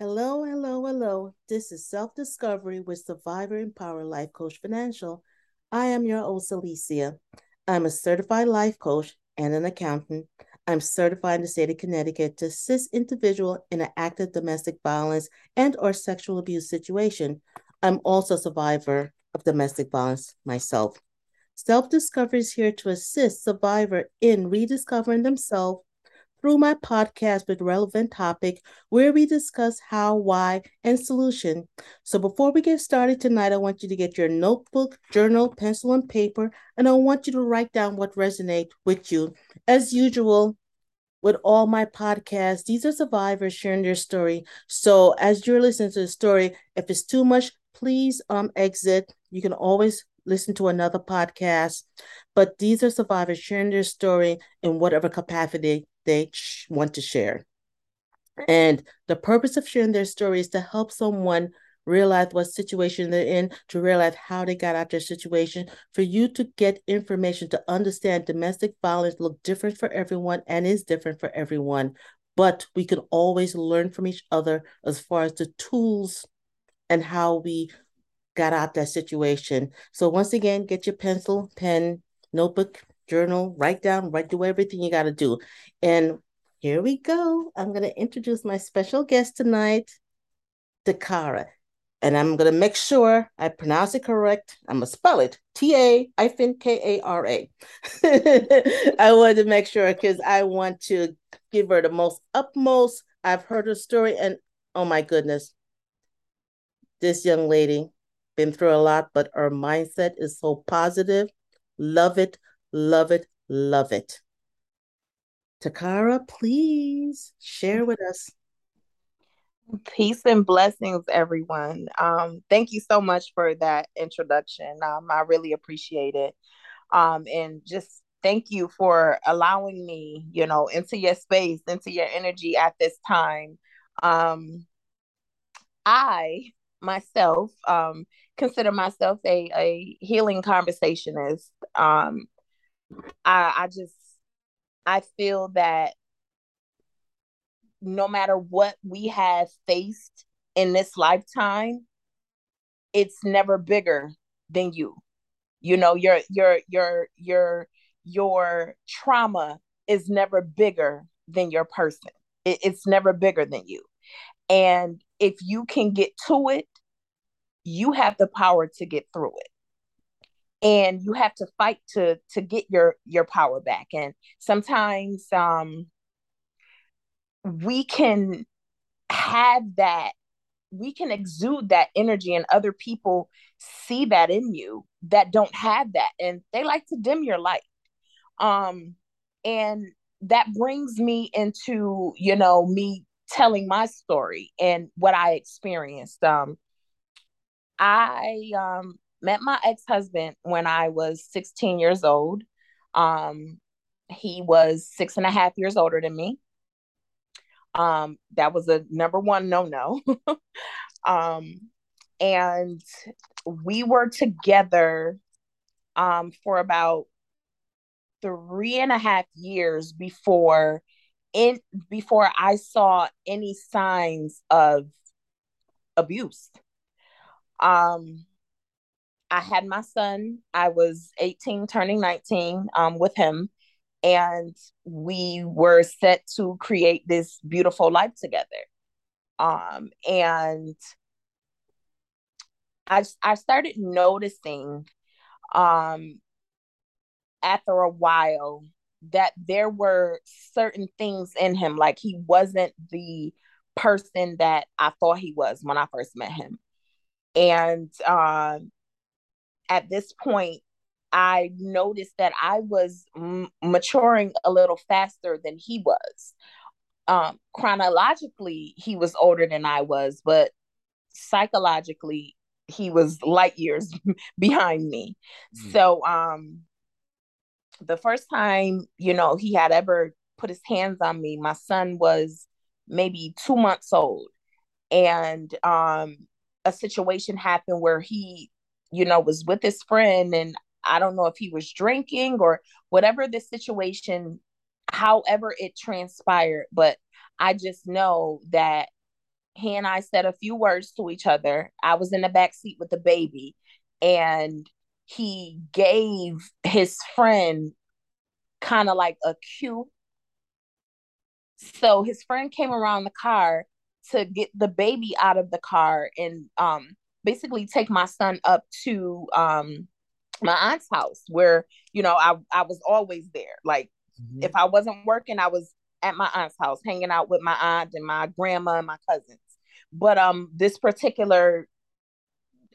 Hello, hello, hello. This is Self Discovery with Survivor Empower Life Coach Financial. I am your host, Alicia. I'm a certified life coach and an accountant. I'm certified in the state of Connecticut to assist individual in an active domestic violence and or sexual abuse situation. I'm also a survivor of domestic violence myself. Self-discovery is here to assist survivor in rediscovering themselves through my podcast with relevant topic where we discuss how, why, and solution. So before we get started tonight, I want you to get your notebook, journal, pencil, and paper, and I want you to write down what resonates with you. As usual, with all my podcasts, these are survivors sharing their story. So as you're listening to the story, if it's too much, please um exit. You can always listen to another podcast. But these are survivors sharing their story in whatever capacity they want to share. And the purpose of sharing their story is to help someone realize what situation they're in, to realize how they got out their situation, for you to get information to understand domestic violence look different for everyone and is different for everyone. But we can always learn from each other as far as the tools and how we got out that situation. So once again, get your pencil, pen, notebook, journal, write down, write do everything you got to do. And here we go. I'm going to introduce my special guest tonight, Takara. And I'm going to make sure I pronounce it correct. I'm going to spell it T A K A R A. I wanted to make sure because I want to give her the most utmost. I've heard her story, and oh my goodness, this young lady been through a lot, but her mindset is so positive. Love it, love it, love it. Takara, please share with us. Peace and blessings, everyone. Um, thank you so much for that introduction. Um, I really appreciate it. Um, and just thank you for allowing me, you know, into your space, into your energy at this time. Um, I myself um, consider myself a, a healing conversationist. Um, I, I just I feel that no matter what we have faced in this lifetime, it's never bigger than you. You know, your your your your your trauma is never bigger than your person. It, it's never bigger than you. And if you can get to it, you have the power to get through it and you have to fight to to get your your power back. And sometimes um we can have that we can exude that energy and other people see that in you that don't have that and they like to dim your light. Um and that brings me into you know me telling my story and what i experienced. Um i um met my ex-husband when I was 16 years old. Um, he was six and a half years older than me. Um, that was a number one no-no. um, and we were together um, for about three and a half years before in before I saw any signs of abuse. Um, I had my son. I was 18, turning 19 um, with him. And we were set to create this beautiful life together. Um, and I, I started noticing um, after a while that there were certain things in him, like he wasn't the person that I thought he was when I first met him. And um, at this point, I noticed that I was m- maturing a little faster than he was. Um, chronologically, he was older than I was, but psychologically, he was light years behind me. Mm. So, um, the first time, you know, he had ever put his hands on me, my son was maybe two months old. And um, a situation happened where he you know, was with his friend and I don't know if he was drinking or whatever the situation, however it transpired, but I just know that he and I said a few words to each other. I was in the back seat with the baby, and he gave his friend kind of like a cue. So his friend came around the car to get the baby out of the car and um basically take my son up to um my aunt's house where you know I I was always there. Like mm-hmm. if I wasn't working, I was at my aunt's house hanging out with my aunt and my grandma and my cousins. But um this particular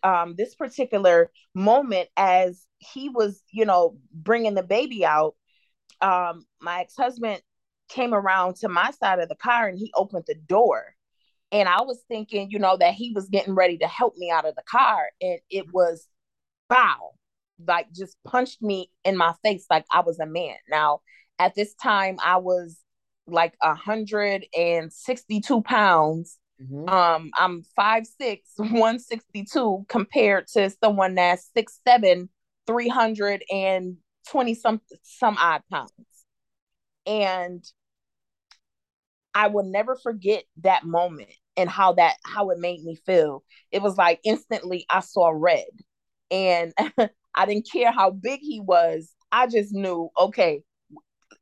um this particular moment as he was, you know, bringing the baby out, um my ex-husband came around to my side of the car and he opened the door. And I was thinking, you know, that he was getting ready to help me out of the car and it was bow like just punched me in my face like I was a man. Now, at this time, I was like 162 pounds. Mm-hmm. Um, I'm five six, 162 compared to someone that's six seven, 320 some some odd pounds. And I will never forget that moment and how that how it made me feel. It was like instantly I saw red. And I didn't care how big he was. I just knew, okay,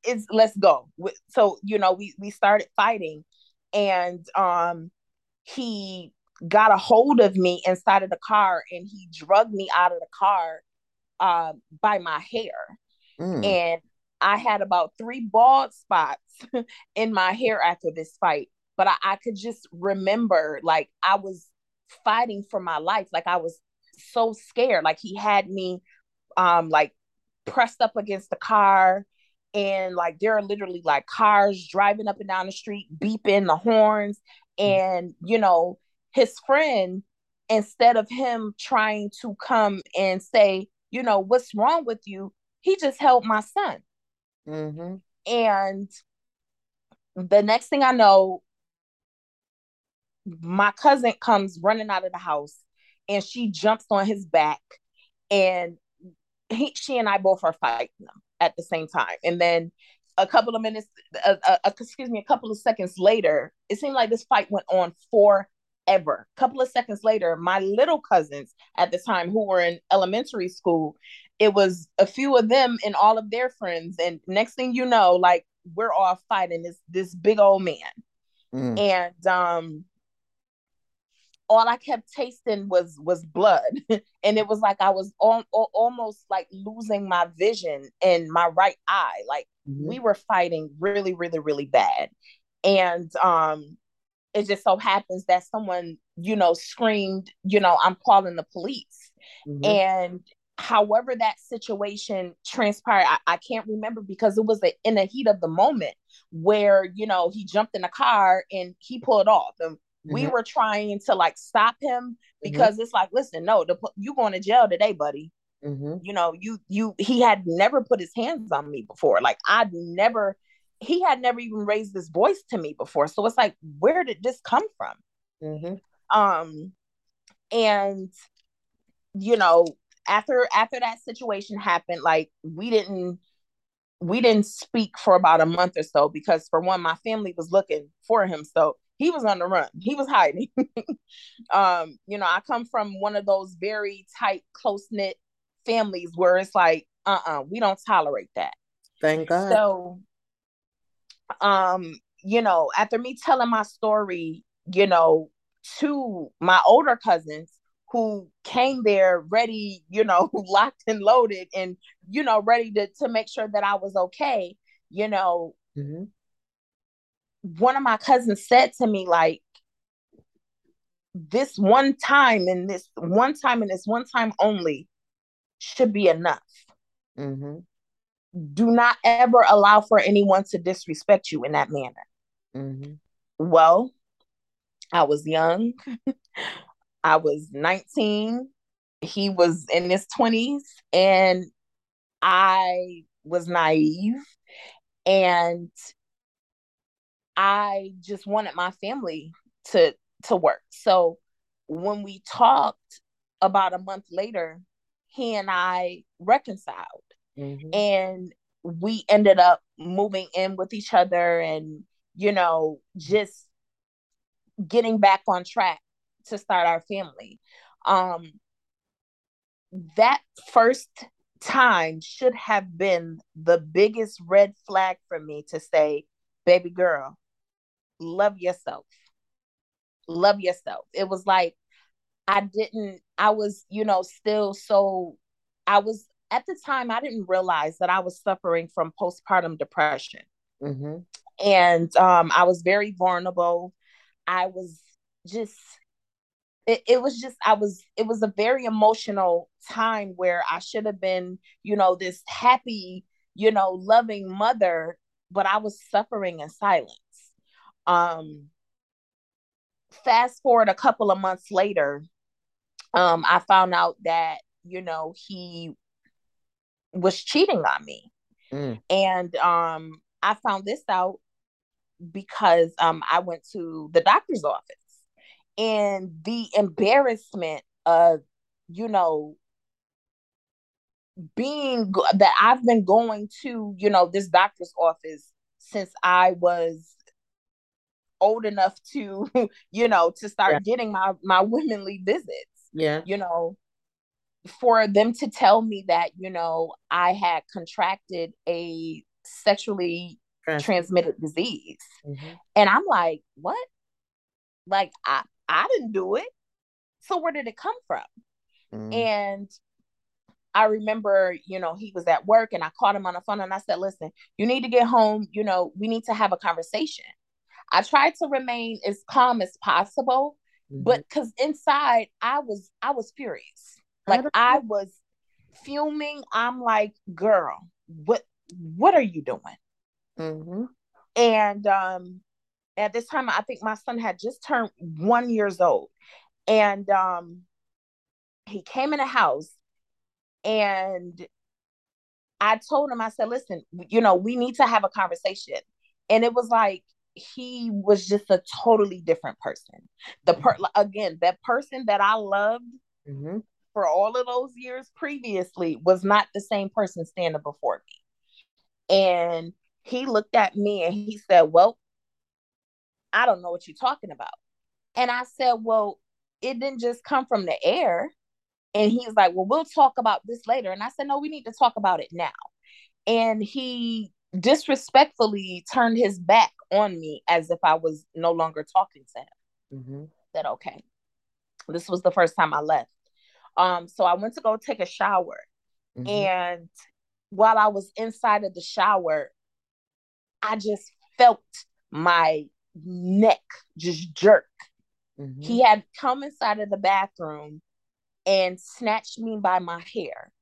it's let's go. So, you know, we we started fighting and um he got a hold of me inside of the car and he drugged me out of the car uh, by my hair. Mm. And I had about three bald spots in my hair after this fight. But I, I could just remember like I was fighting for my life. Like I was so scared. Like he had me um like pressed up against the car and like there are literally like cars driving up and down the street beeping the horns mm. and you know his friend instead of him trying to come and say you know what's wrong with you he just held my son mm-hmm. and the next thing i know my cousin comes running out of the house and she jumps on his back and he, she and I both are fighting them at the same time. And then a couple of minutes, uh, uh, excuse me, a couple of seconds later, it seemed like this fight went on forever. A couple of seconds later, my little cousins at the time who were in elementary school, it was a few of them and all of their friends. And next thing you know, like we're all fighting this this big old man. Mm. And um all I kept tasting was was blood, and it was like I was all, all, almost like losing my vision in my right eye. Like mm-hmm. we were fighting really, really, really bad, and um, it just so happens that someone you know screamed, you know, I'm calling the police, mm-hmm. and however that situation transpired I, I, can't remember because it was a, in the heat of the moment where you know he jumped in the car and he pulled off and Mm-hmm. We were trying to like stop him mm-hmm. because mm-hmm. it's like, listen, no, the, you going to jail today, buddy. Mm-hmm. You know, you you he had never put his hands on me before. Like I'd never, he had never even raised his voice to me before. So it's like, where did this come from? Mm-hmm. Um, and you know, after after that situation happened, like we didn't we didn't speak for about a month or so because for one, my family was looking for him. So he was on the run. He was hiding. um, you know, I come from one of those very tight, close knit families where it's like, uh uh-uh, uh we don't tolerate that. Thank God. So, um, you know, after me telling my story, you know, to my older cousins who came there ready, you know, locked and loaded and, you know, ready to, to make sure that I was okay, you know, mm-hmm one of my cousins said to me like this one time and this one time and this one time only should be enough. Mm-hmm. do not ever allow for anyone to disrespect you in that manner. Mm-hmm. well i was young. I was 19 he was in his 20s and i was naive. And I just wanted my family to to work. So when we talked about a month later, he and I reconciled. Mm-hmm. And we ended up moving in with each other and you know just getting back on track to start our family. Um, that first time should have been the biggest red flag for me to say, baby girl, love yourself. Love yourself. It was like I didn't, I was, you know, still so, I was at the time, I didn't realize that I was suffering from postpartum depression. Mm-hmm. And um, I was very vulnerable. I was just it, it was just I was it was a very emotional time where I should have been, you know, this happy, you know, loving mother, but I was suffering in silence. Um fast forward a couple of months later, um, I found out that, you know, he was cheating on me. Mm. And um I found this out because um I went to the doctor's office and the embarrassment of you know being that I've been going to you know this doctor's office since I was old enough to you know to start yeah. getting my my womanly visits yeah you know for them to tell me that you know I had contracted a sexually Trans- transmitted disease mm-hmm. and I'm like what like I I didn't do it. So where did it come from? Mm. And I remember, you know, he was at work and I called him on the phone and I said, listen, you need to get home. You know, we need to have a conversation. I tried to remain as calm as possible, mm-hmm. but because inside I was, I was furious. Like I was fuming. I'm like, girl, what, what are you doing? Mm-hmm. And um, at this time i think my son had just turned one years old and um he came in the house and i told him i said listen you know we need to have a conversation and it was like he was just a totally different person the per again that person that i loved mm-hmm. for all of those years previously was not the same person standing before me and he looked at me and he said well I don't know what you're talking about. And I said, Well, it didn't just come from the air. And he's like, Well, we'll talk about this later. And I said, No, we need to talk about it now. And he disrespectfully turned his back on me as if I was no longer talking to him. Mm-hmm. Said, Okay. This was the first time I left. Um, so I went to go take a shower. Mm-hmm. And while I was inside of the shower, I just felt my neck just jerk. Mm-hmm. He had come inside of the bathroom and snatched me by my hair.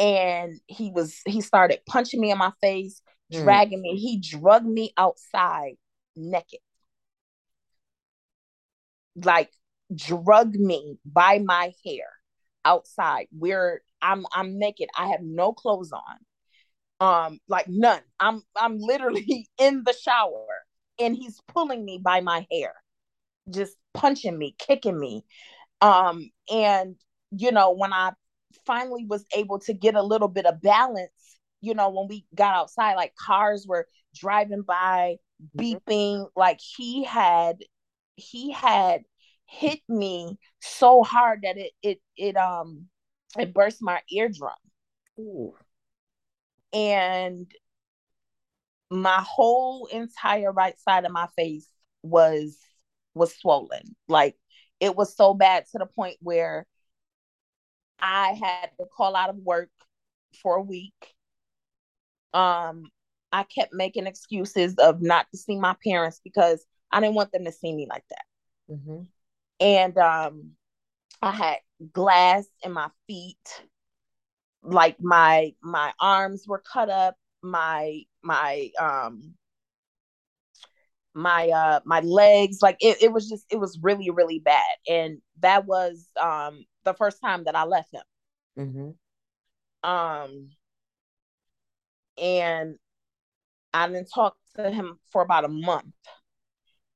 And he was he started punching me in my face, mm. dragging me. He drugged me outside naked. Like drug me by my hair outside where I'm I'm naked. I have no clothes on. Um like none. I'm I'm literally in the shower and he's pulling me by my hair, just punching me, kicking me. Um, and you know, when I finally was able to get a little bit of balance, you know, when we got outside, like cars were driving by, mm-hmm. beeping, like he had he had hit me so hard that it it it um it burst my eardrum. Ooh. And my whole entire right side of my face was was swollen. Like it was so bad to the point where I had to call out of work for a week. Um, I kept making excuses of not to see my parents because I didn't want them to see me like that. Mm-hmm. And um, I had glass in my feet, like my my arms were cut up my my um my uh my legs like it, it was just it was really really bad and that was um the first time that i left him mm-hmm. um and i didn't talk to him for about a month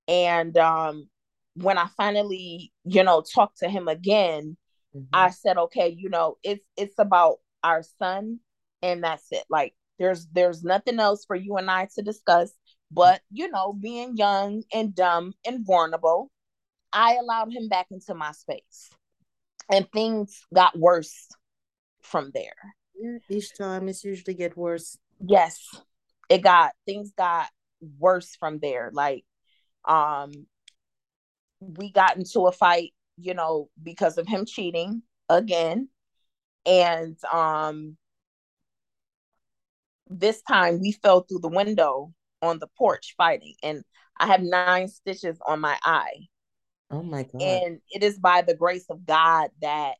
and um when i finally you know talked to him again mm-hmm. i said okay you know it's it's about our son and that's it like there's there's nothing else for you and I to discuss. But, you know, being young and dumb and vulnerable, I allowed him back into my space. And things got worse from there. Yeah, each time it's usually get worse. Yes. It got things got worse from there. Like um we got into a fight, you know, because of him cheating again. And um this time we fell through the window on the porch fighting and I have nine stitches on my eye. Oh my God. And it is by the grace of God that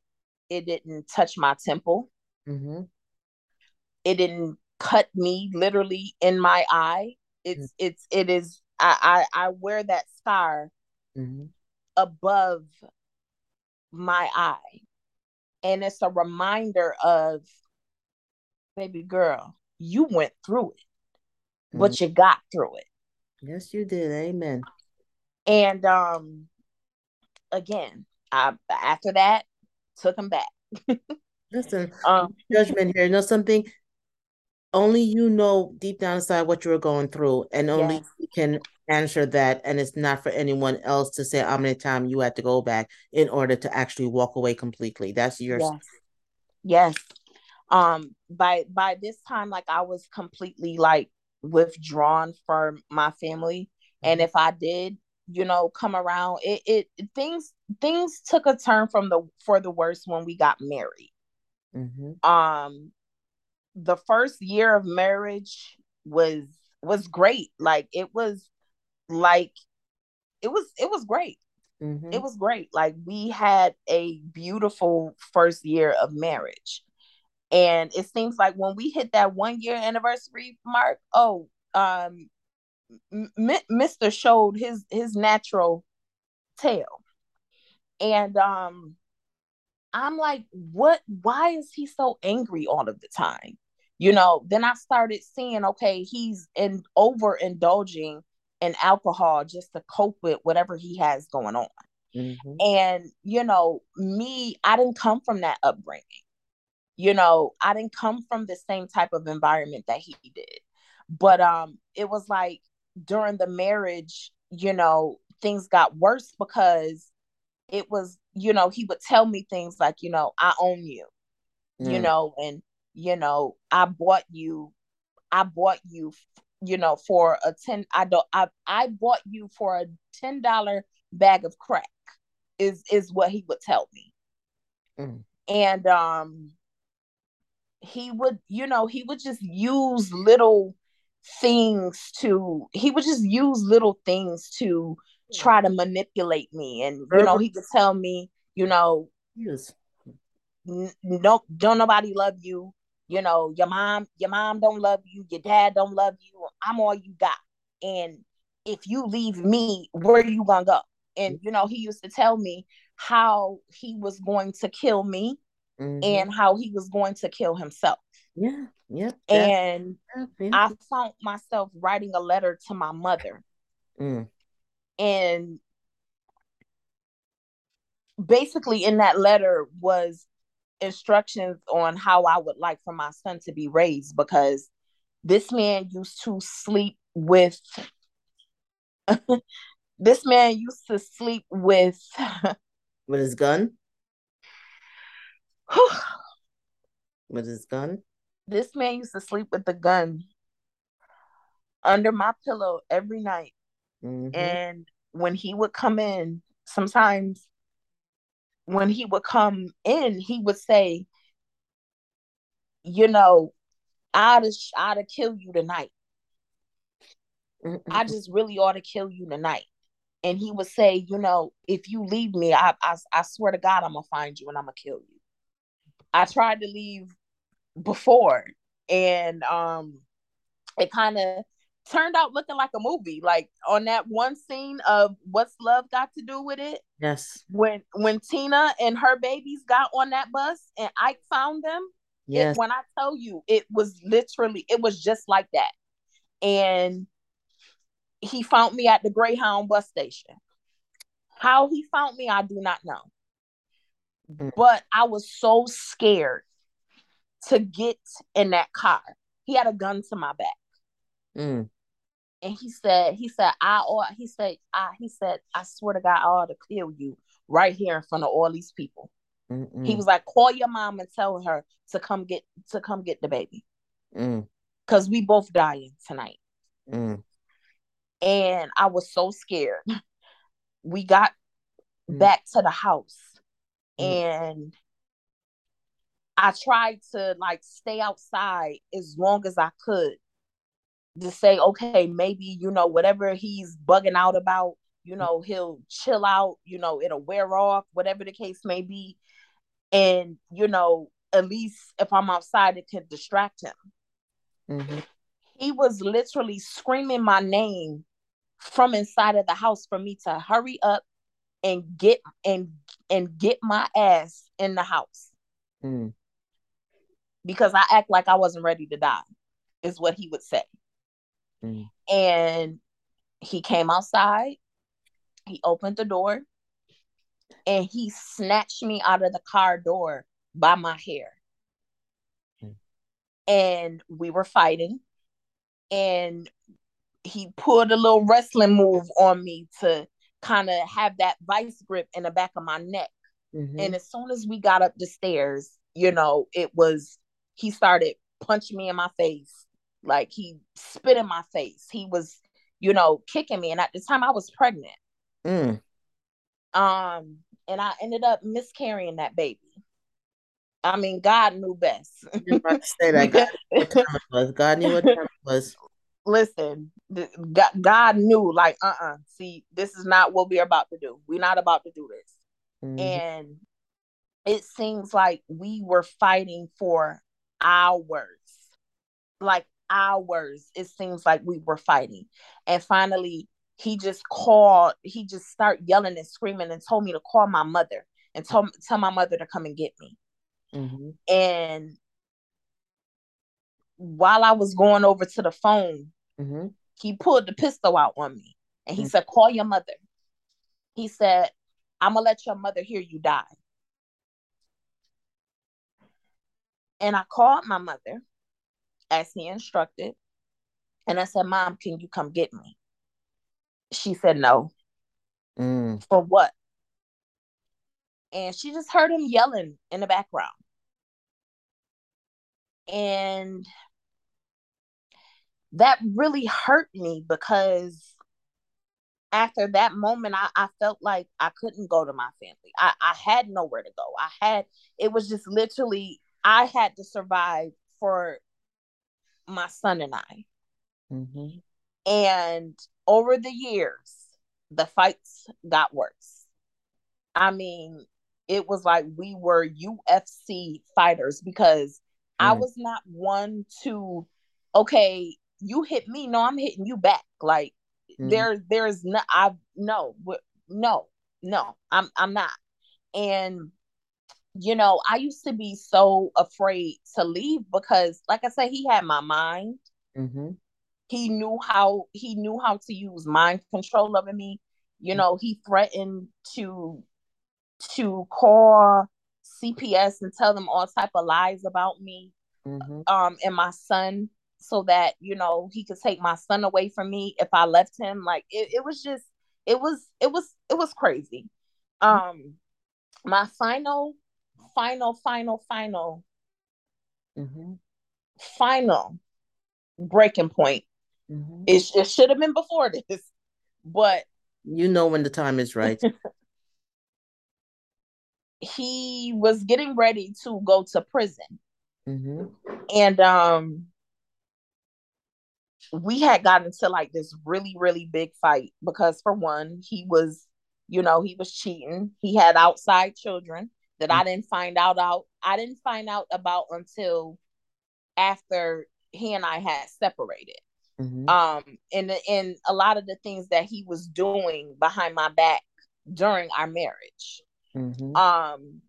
it didn't touch my temple. Mm-hmm. It didn't cut me literally in my eye. It's mm-hmm. it's it is I, I I wear that scar mm-hmm. above my eye. And it's a reminder of baby girl, you went through it, mm-hmm. but you got through it. Yes, you did. Amen. And um again, I after that took him back. Listen, um, judgment here. You know something? Only you know deep down inside what you were going through, and only yes. you can answer that. And it's not for anyone else to say how many times you had to go back in order to actually walk away completely. That's yours. Yes. yes. Um. By by this time, like I was completely like withdrawn from my family, and mm-hmm. if I did, you know, come around, it it things things took a turn from the for the worse when we got married. Mm-hmm. Um, the first year of marriage was was great. Like it was like it was it was great. Mm-hmm. It was great. Like we had a beautiful first year of marriage. And it seems like when we hit that one year anniversary mark, oh, um M- Mr. showed his his natural tail. And um I'm like, what? Why is he so angry all of the time? You know, then I started seeing, okay, he's in overindulging in alcohol just to cope with whatever he has going on. Mm-hmm. And, you know, me, I didn't come from that upbringing. You know, I didn't come from the same type of environment that he did. But um, it was like during the marriage, you know, things got worse because it was you know he would tell me things like you know i own you mm. you know and you know i bought you i bought you you know for a 10 i don't i, I bought you for a ten dollar bag of crack is is what he would tell me mm. and um he would you know he would just use little things to he would just use little things to try to manipulate me and you know he would tell me you know yes. No don't nobody love you. You know your mom your mom don't love you your dad don't love you. I'm all you got. And if you leave me where you gonna go? And you know he used to tell me how he was going to kill me mm-hmm. and how he was going to kill himself. Yeah yeah and i found myself writing a letter to my mother. Mm. And basically in that letter was instructions on how I would like for my son to be raised because this man used to sleep with this man used to sleep with with his gun? With his gun this man used to sleep with the gun under my pillow every night Mm-hmm. And when he would come in, sometimes when he would come in, he would say, you know, I ought to, I ought to kill you tonight. mm I just really ought to kill you tonight. And he would say, you know, if you leave me, I, I, I swear to God, I'm gonna find you and I'm gonna kill you. I tried to leave before, and um, it kind of turned out looking like a movie. Like on that one scene of what's love got to do with it? Yes. When when Tina and her babies got on that bus and Ike found them. Yes. It, when I tell you, it was literally, it was just like that. And he found me at the Greyhound bus station. How he found me, I do not know. Mm. But I was so scared to get in that car. He had a gun to my back. Mm and he said, he said, I ought, he said, I, he said, I swear to God, I ought to kill you right here in front of all these people. Mm-mm. He was like, call your mom and tell her to come get to come get the baby, mm. cause we both dying tonight. Mm. And I was so scared. We got mm. back to the house, mm. and I tried to like stay outside as long as I could to say, okay, maybe, you know, whatever he's bugging out about, you know, he'll chill out, you know, it'll wear off, whatever the case may be. And, you know, at least if I'm outside, it can distract him. Mm-hmm. He was literally screaming my name from inside of the house for me to hurry up and get and and get my ass in the house. Mm. Because I act like I wasn't ready to die, is what he would say. Mm. And he came outside, he opened the door, and he snatched me out of the car door by my hair. Mm. And we were fighting, and he pulled a little wrestling move on me to kind of have that vice grip in the back of my neck. Mm-hmm. And as soon as we got up the stairs, you know, it was he started punching me in my face like he spit in my face. He was, you know, kicking me. And at the time I was pregnant. Mm. Um, and I ended up miscarrying that baby. I mean, God knew best. say that. God knew what time it was. God knew what time it was. Listen, God, God knew, like, uh uh-uh. uh See, this is not what we're about to do. We're not about to do this. Mm-hmm. And it seems like we were fighting for hours. Like hours it seems like we were fighting and finally he just called he just started yelling and screaming and told me to call my mother and tell, tell my mother to come and get me mm-hmm. and while i was going over to the phone mm-hmm. he pulled the pistol out on me and he mm-hmm. said call your mother he said i'm gonna let your mother hear you die and i called my mother as he instructed. And I said, Mom, can you come get me? She said, No. Mm. For what? And she just heard him yelling in the background. And that really hurt me because after that moment, I, I felt like I couldn't go to my family. I, I had nowhere to go. I had, it was just literally, I had to survive for my son and I. Mm-hmm. And over the years, the fights got worse. I mean, it was like we were UFC fighters because mm. I was not one to, okay, you hit me, no, I'm hitting you back. Like mm. there, there's no, I no, no, no, I'm, I'm not. And you know, I used to be so afraid to leave because, like I said, he had my mind. Mm-hmm. He knew how he knew how to use mind control over me. You mm-hmm. know, he threatened to to call CPS and tell them all type of lies about me, mm-hmm. um, and my son, so that you know he could take my son away from me if I left him. Like it, it was just, it was, it was, it was crazy. Mm-hmm. Um, my final final, final, final, mm-hmm. final breaking point. Mm-hmm. It, it should have been before this, but you know when the time is right. he was getting ready to go to prison, mm-hmm. and um, we had gotten to like this really, really big fight because for one, he was, you know, he was cheating. He had outside children that I didn't find out out I didn't find out about until after he and I had separated. Mm-hmm. Um and and a lot of the things that he was doing behind my back during our marriage. Mm-hmm. Um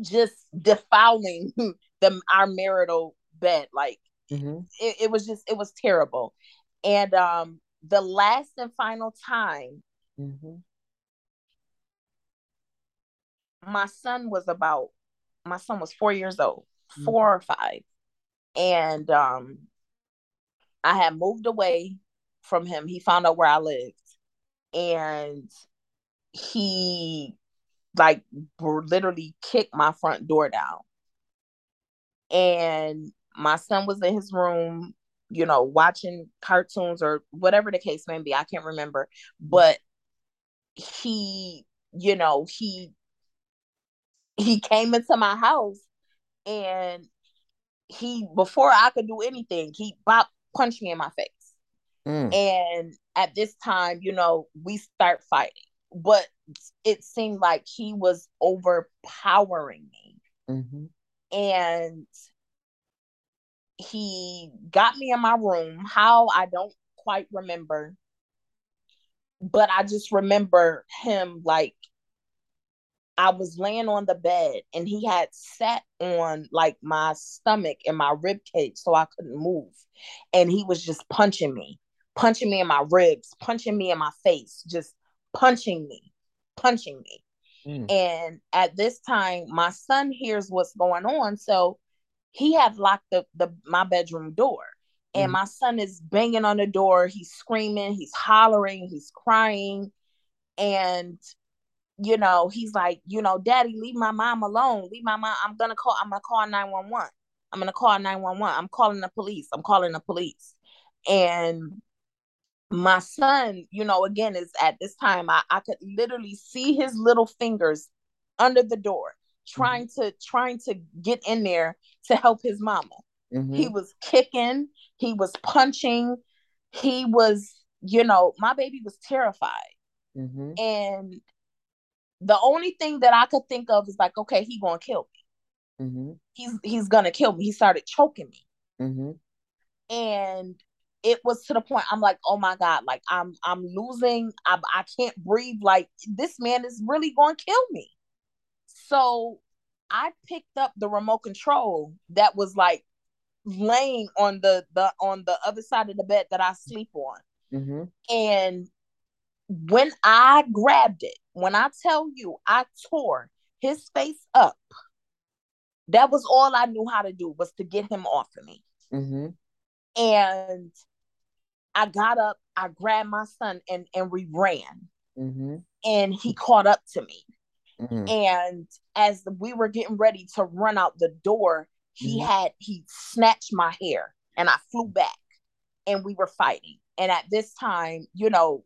just defiling the our marital bed like mm-hmm. it, it was just it was terrible. And um the last and final time mm-hmm my son was about my son was four years old, mm-hmm. four or five. And um I had moved away from him. He found out where I lived, and he like literally kicked my front door down. And my son was in his room, you know, watching cartoons or whatever the case may be. I can't remember, but he, you know, he he came into my house and he before I could do anything, he bop punched me in my face. Mm. And at this time, you know, we start fighting. But it seemed like he was overpowering me. Mm-hmm. And he got me in my room. How I don't quite remember. But I just remember him like I was laying on the bed and he had sat on like my stomach and my rib cage so I couldn't move. And he was just punching me, punching me in my ribs, punching me in my face, just punching me, punching me. Mm. And at this time, my son hears what's going on. So he had locked the, the my bedroom door. And mm. my son is banging on the door. He's screaming, he's hollering, he's crying. And you know, he's like, you know, daddy, leave my mom alone. Leave my mom. I'm gonna call, I'm gonna call 911. I'm gonna call 911. I'm calling the police. I'm calling the police. And my son, you know, again, is at this time, I, I could literally see his little fingers under the door, trying mm-hmm. to trying to get in there to help his mama. Mm-hmm. He was kicking, he was punching, he was, you know, my baby was terrified. Mm-hmm. And the only thing that I could think of is like, okay, he gonna kill me. Mm-hmm. He's he's gonna kill me. He started choking me, mm-hmm. and it was to the point I'm like, oh my god, like I'm I'm losing. I I can't breathe. Like this man is really gonna kill me. So I picked up the remote control that was like laying on the the on the other side of the bed that I sleep on, mm-hmm. and when I grabbed it, when I tell you I tore his face up, that was all I knew how to do was to get him off of me. Mm-hmm. And I got up, I grabbed my son, and and we ran. Mm-hmm. And he caught up to me. Mm-hmm. And as we were getting ready to run out the door, he mm-hmm. had he snatched my hair, and I flew back, and we were fighting. And at this time, you know,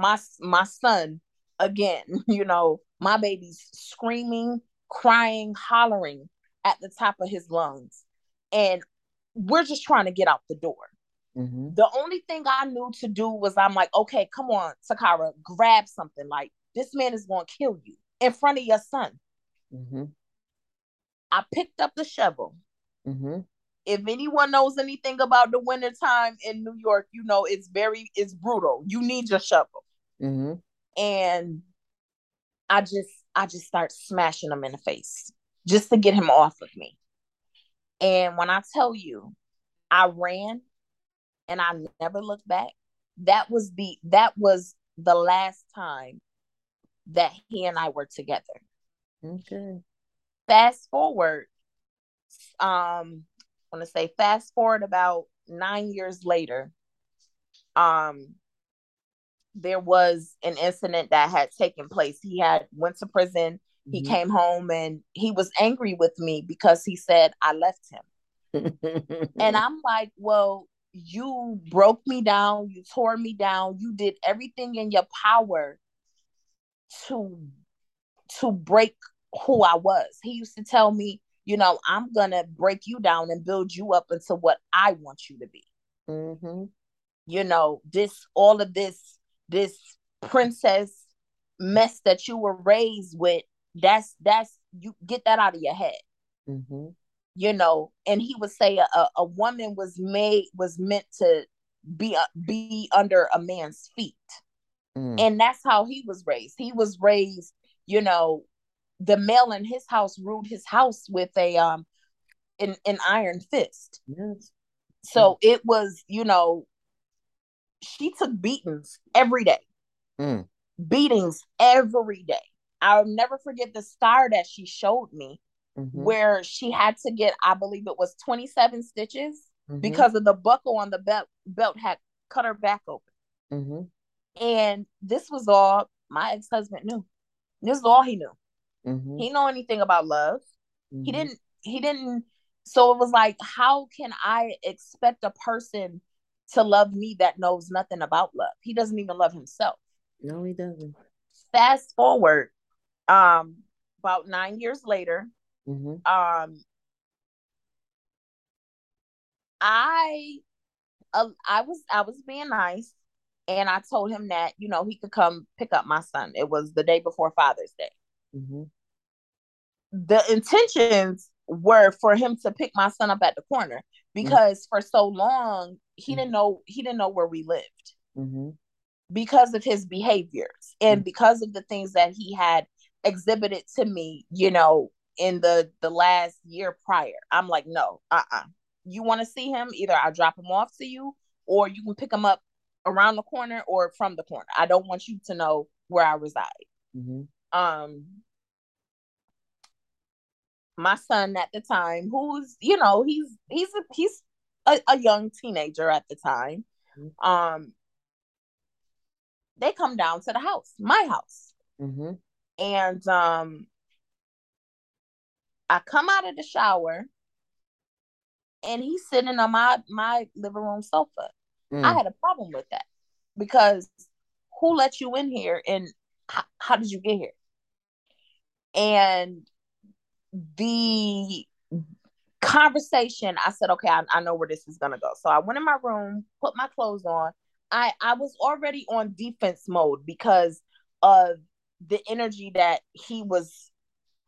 my my son again, you know, my baby's screaming, crying, hollering at the top of his lungs. And we're just trying to get out the door. Mm-hmm. The only thing I knew to do was I'm like, okay, come on, Takara grab something. Like, this man is going to kill you in front of your son. Mm-hmm. I picked up the shovel. Mm-hmm if anyone knows anything about the wintertime in New York, you know it's very it's brutal. You need your shovel. Mm-hmm. And I just I just start smashing him in the face just to get him off of me. And when I tell you, I ran and I never looked back. That was the that was the last time that he and I were together. Okay. Fast forward, um, I want to say fast forward about nine years later. Um, there was an incident that had taken place. He had went to prison. Mm-hmm. He came home and he was angry with me because he said I left him. and I'm like, well, you broke me down, you tore me down, you did everything in your power to to break who I was. He used to tell me, you know, I'm gonna break you down and build you up into what I want you to be. Mm-hmm. You know, this all of this this princess mess that you were raised with that's that's you get that out of your head mm-hmm. you know and he would say a, a woman was made was meant to be uh, be under a man's feet mm. and that's how he was raised he was raised you know the male in his house ruled his house with a um an, an iron fist yes. so it was you know she took beatings every day. Mm. Beatings every day. I'll never forget the scar that she showed me mm-hmm. where she had to get, I believe it was 27 stitches mm-hmm. because of the buckle on the belt belt had cut her back open. Mm-hmm. And this was all my ex husband knew. This is all he knew. Mm-hmm. He know anything about love. Mm-hmm. He didn't. He didn't. So it was like, how can I expect a person to love me that knows nothing about love? He doesn't even love himself. No, he doesn't. Fast forward, um, about nine years later, mm-hmm. um, I, uh, I was I was being nice, and I told him that you know he could come pick up my son. It was the day before Father's Day. Mm-hmm. The intentions were for him to pick my son up at the corner because mm-hmm. for so long he mm-hmm. didn't know he didn't know where we lived mm-hmm. because of his behaviors and mm-hmm. because of the things that he had exhibited to me you know in the the last year prior i'm like no uh-uh you want to see him either i drop him off to you or you can pick him up around the corner or from the corner. I don't want you to know where I reside. Mm-hmm. Um, my son at the time, who's you know he's he's a, he's a, a young teenager at the time. Mm-hmm. Um, they come down to the house, my house, mm-hmm. and um, I come out of the shower, and he's sitting on my my living room sofa. Mm. I had a problem with that because who let you in here and how, how did you get here? And the conversation, I said, okay, I, I know where this is gonna go. So I went in my room, put my clothes on. I I was already on defense mode because of the energy that he was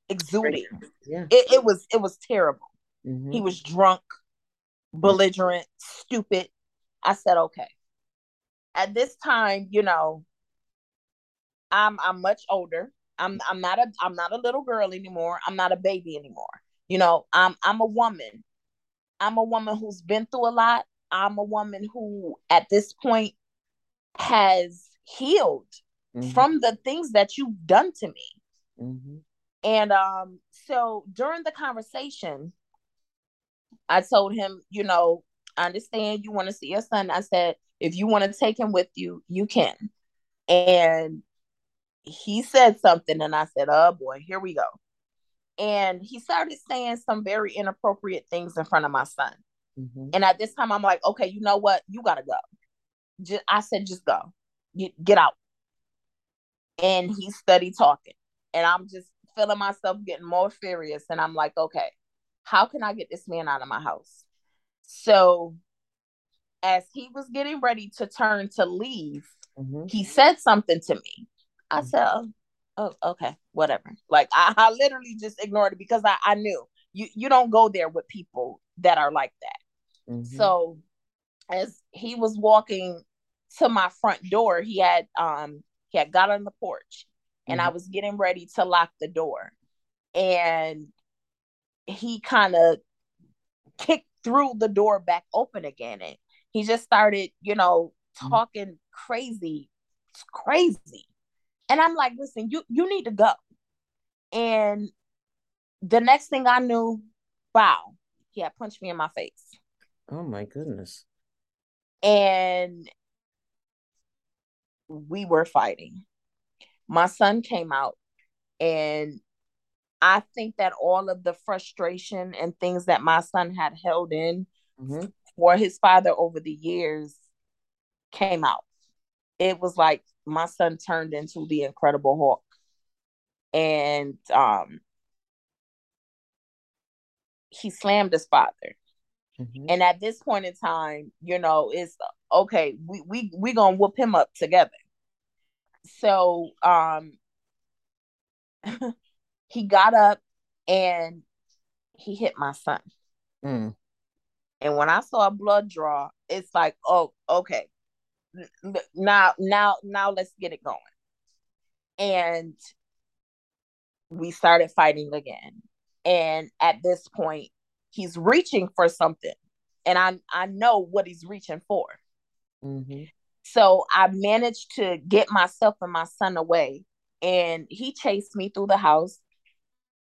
exuding. Yeah. It, it was it was terrible. Mm-hmm. He was drunk, belligerent, stupid. I said, okay. At this time, you know, I'm I'm much older. I'm I'm not a I'm not a little girl anymore. I'm not a baby anymore. You know, I'm I'm a woman. I'm a woman who's been through a lot. I'm a woman who at this point has healed mm-hmm. from the things that you've done to me. Mm-hmm. And um so during the conversation I told him, you know, I understand you want to see your son. I said, if you want to take him with you, you can. And he said something, and I said, oh boy, here we go. And he started saying some very inappropriate things in front of my son. Mm-hmm. And at this time, I'm like, okay, you know what? You got to go. Just, I said, just go. Get, get out. And he studied talking. And I'm just feeling myself getting more furious. And I'm like, okay, how can I get this man out of my house? So as he was getting ready to turn to leave, mm-hmm. he said something to me. I mm-hmm. said, oh, okay, whatever. Like I, I literally just ignored it because I, I knew you you don't go there with people that are like that. Mm-hmm. So as he was walking to my front door, he had um he had got on the porch and I mm-hmm. was getting ready to lock the door. And he kind of kicked through the door back open again and he just started, you know, mm-hmm. talking mm crazy, crazy. And I'm like, listen, you you need to go. And the next thing I knew, wow, he had punched me in my face. Oh my goodness. And we were fighting. My son came out and I think that all of the frustration and things that my son had held in mm-hmm. for his father over the years came out. It was like my son turned into the Incredible Hulk. And um he slammed his father. Mm-hmm. And at this point in time, you know, it's okay, we we we gonna whoop him up together. So um he got up and he hit my son. Mm. And when I saw a blood draw, it's like, oh, okay. Now, now, now let's get it going. And we started fighting again. And at this point, he's reaching for something. And I I know what he's reaching for. Mm-hmm. So I managed to get myself and my son away. And he chased me through the house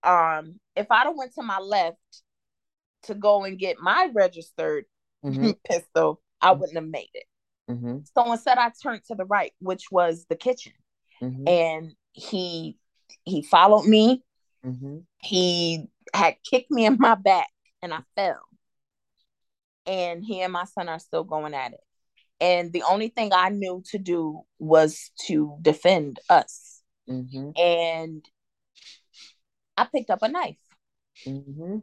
um if I'd have went to my left to go and get my registered mm-hmm. pistol, I wouldn't have made it. Mm-hmm. So instead, I turned to the right, which was the kitchen, mm-hmm. and he he followed me. Mm-hmm. He had kicked me in my back, and I fell. And he and my son are still going at it. And the only thing I knew to do was to defend us. Mm-hmm. And I picked up a knife. Mm-hmm.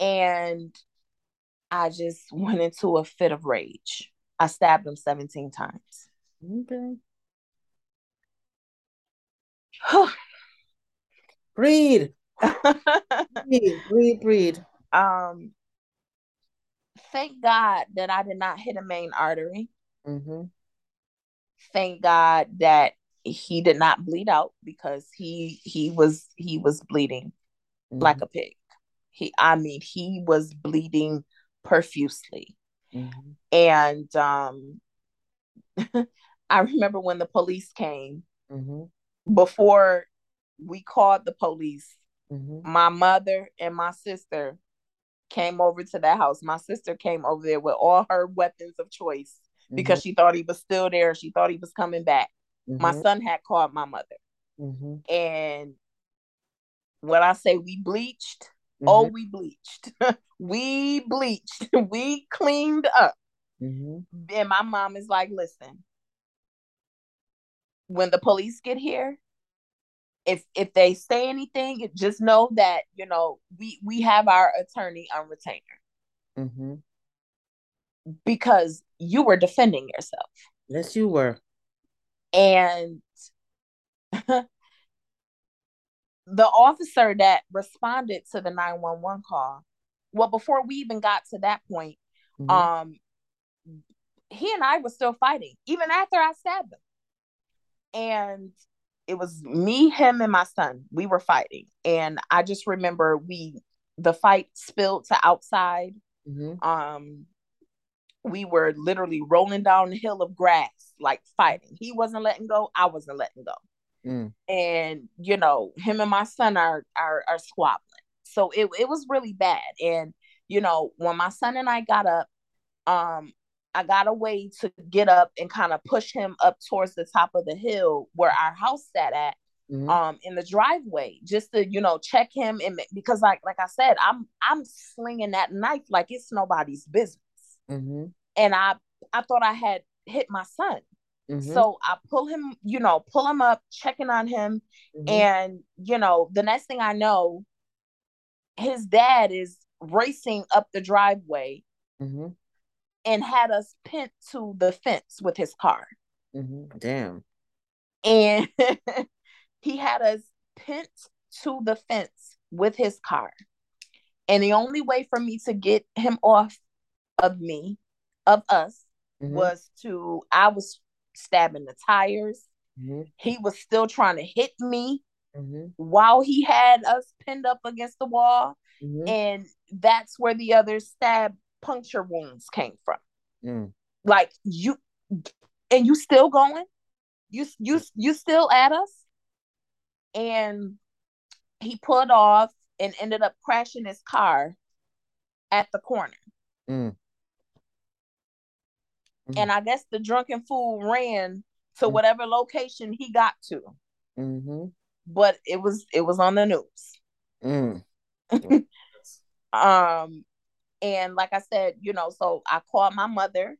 And I just went into a fit of rage. I stabbed him 17 times. Okay. breathe. breathe, breathe, breathe. Um, thank God that I did not hit a main artery. Mm-hmm. Thank God that he did not bleed out because he he was he was bleeding mm-hmm. like a pig. He I mean he was bleeding profusely. Mm-hmm. And um I remember when the police came mm-hmm. before we called the police, mm-hmm. my mother and my sister came over to that house. My sister came over there with all her weapons of choice because mm-hmm. she thought he was still there. She thought he was coming back. Mm-hmm. My son had called my mother. Mm-hmm. And when I say we bleached, oh, mm-hmm. we bleached. we bleached. we cleaned up. Mm-hmm. And my mom is like, listen, when the police get here, if if they say anything, just know that you know we we have our attorney on retainer. Mm-hmm. Because you were defending yourself. Yes, you were. And the officer that responded to the 911 call, well, before we even got to that point, mm-hmm. um, he and I were still fighting, even after I stabbed him. And it was me, him, and my son. We were fighting. And I just remember we the fight spilled to outside. Mm-hmm. Um we were literally rolling down the hill of grass, like fighting. He wasn't letting go, I wasn't letting go. Mm. And you know, him and my son are are are squabbling. So it it was really bad. And you know, when my son and I got up, um, I got a way to get up and kind of push him up towards the top of the hill where our house sat at. Mm-hmm. um in the driveway just to you know check him and because like like I said I'm I'm slinging that knife like it's nobody's business mm-hmm. and I I thought I had hit my son mm-hmm. so I pull him you know pull him up checking on him mm-hmm. and you know the next thing I know his dad is racing up the driveway mm-hmm and had us pinned to the fence with his car. Mm-hmm. Damn. And he had us pinned to the fence with his car. And the only way for me to get him off of me, of us, mm-hmm. was to, I was stabbing the tires. Mm-hmm. He was still trying to hit me mm-hmm. while he had us pinned up against the wall. Mm-hmm. And that's where the other stab puncture wounds came from. Mm. Like you, and you still going? You you you still at us? And he pulled off and ended up crashing his car at the corner. Mm. Mm. And I guess the drunken fool ran to mm. whatever location he got to. Mm-hmm. But it was it was on the news. Mm. um, and like I said, you know, so I called my mother.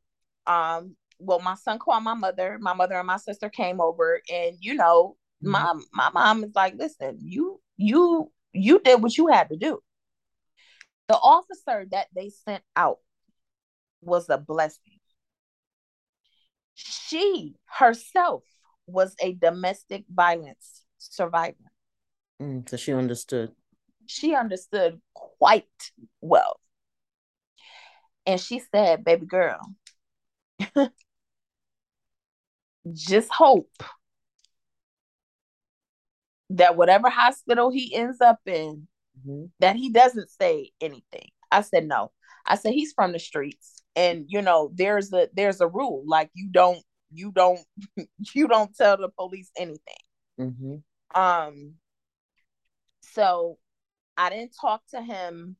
Um, well, my son called my mother. My mother and my sister came over, and you know, mm-hmm. my my mom is like, "Listen, you you you did what you had to do." The officer that they sent out was a blessing. She herself was a domestic violence survivor. Mm, so she understood. She understood quite well. And she said, baby girl, just hope that whatever hospital he ends up in, mm-hmm. that he doesn't say anything. I said no. I said he's from the streets, and you know there's a there's a rule like you don't you don't you don't tell the police anything. Mm-hmm. Um. So I didn't talk to him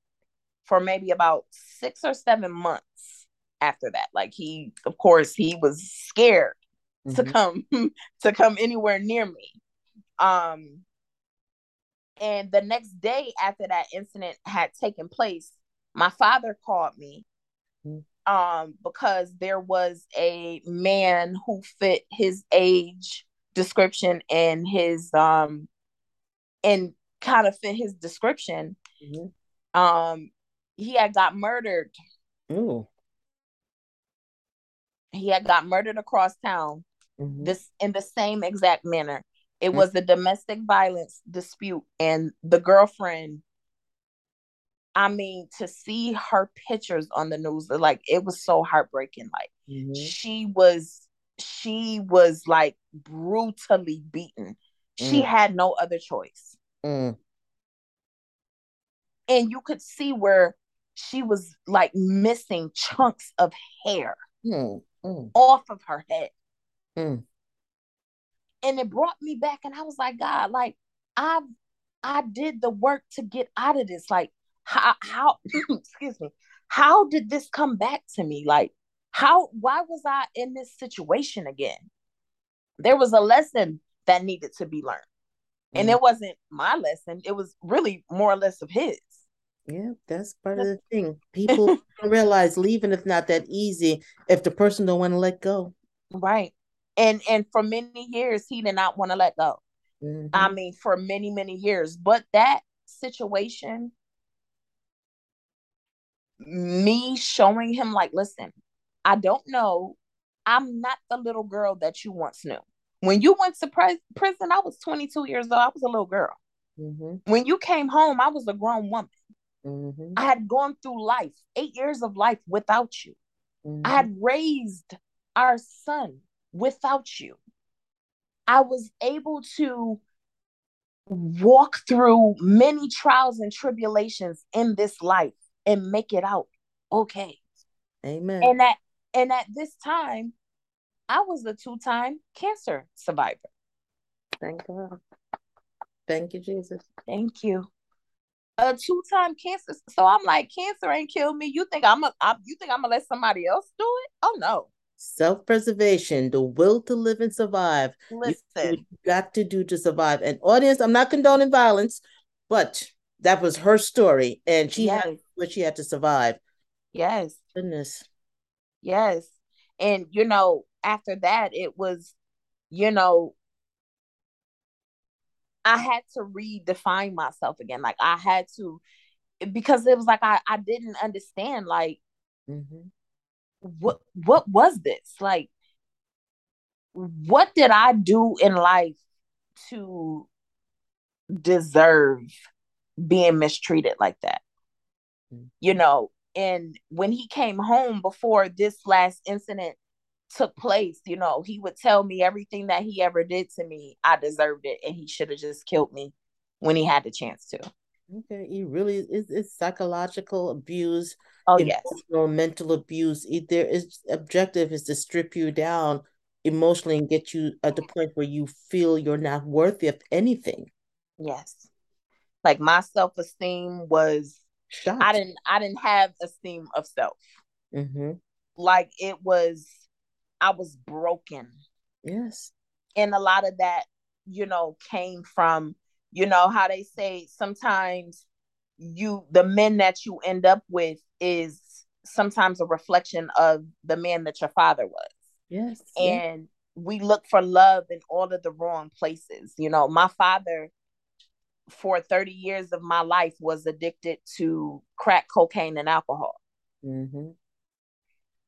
for maybe about six or seven months. after that. Like he, of course, he was scared mm-hmm. to come to come anywhere near me. Um and the next day after that incident had taken place, my father called me mm-hmm. Um because there was a man who fit his age description and his um and kind of fit his description. Mm-hmm. Um he had got murdered. Ooh. He had got murdered across town. Mm-hmm. This in the same exact manner. It mm-hmm. was a domestic violence dispute, and the girlfriend. I mean, to see her pictures on the news, like it was so heartbreaking. Like mm-hmm. she was, she was like brutally beaten. She mm. had no other choice. Mm. And you could see where she was like missing chunks of hair mm. Mm. off of her head. Mm. And it brought me back, and I was like, God, like I I did the work to get out of this. Like, how how excuse me, how did this come back to me? Like, how why was I in this situation again? There was a lesson that needed to be learned. And mm. it wasn't my lesson, it was really more or less of his. Yeah, that's part of the thing. People realize leaving is not that easy if the person don't want to let go. Right. And and for many years he did not want to let go. Mm-hmm. I mean, for many, many years. But that situation, me showing him like, listen, I don't know. I'm not the little girl that you once knew. When you went to prison, I was 22 years old. I was a little girl. Mm-hmm. When you came home, I was a grown woman. Mm-hmm. I had gone through life, eight years of life without you. Mm-hmm. I had raised our son without you. I was able to walk through many trials and tribulations in this life and make it out okay. Amen. And at and at this time, I was a two-time cancer survivor. Thank God. Thank you, Jesus. Thank you a two-time cancer. So I'm like, cancer ain't killed me. You think I'm a? I, you think I'm gonna let somebody else do it? Oh no. Self-preservation, the will to live and survive. Listen, you, you got to do to survive. And audience, I'm not condoning violence, but that was her story, and she yes. had what she had to survive. Yes. Goodness. Yes, and you know, after that, it was, you know, I had to redefine myself again. Like I had to because it was like I, I didn't understand like mm-hmm. what what was this? Like what did I do in life to deserve being mistreated like that? Mm-hmm. You know, and when he came home before this last incident took place, you know, he would tell me everything that he ever did to me, I deserved it, and he should have just killed me when he had the chance to. Okay, he really is it's psychological abuse, oh yes, mental abuse. There is objective is to strip you down emotionally and get you at the point where you feel you're not worthy of anything. Yes, like my self esteem was shot. I didn't I didn't have esteem of self. Mm-hmm. Like it was I was broken. Yes. And a lot of that, you know, came from, you know, how they say sometimes you the men that you end up with is sometimes a reflection of the man that your father was. Yes. And yes. we look for love in all of the wrong places. You know, my father for 30 years of my life was addicted to crack cocaine and alcohol. Mm-hmm.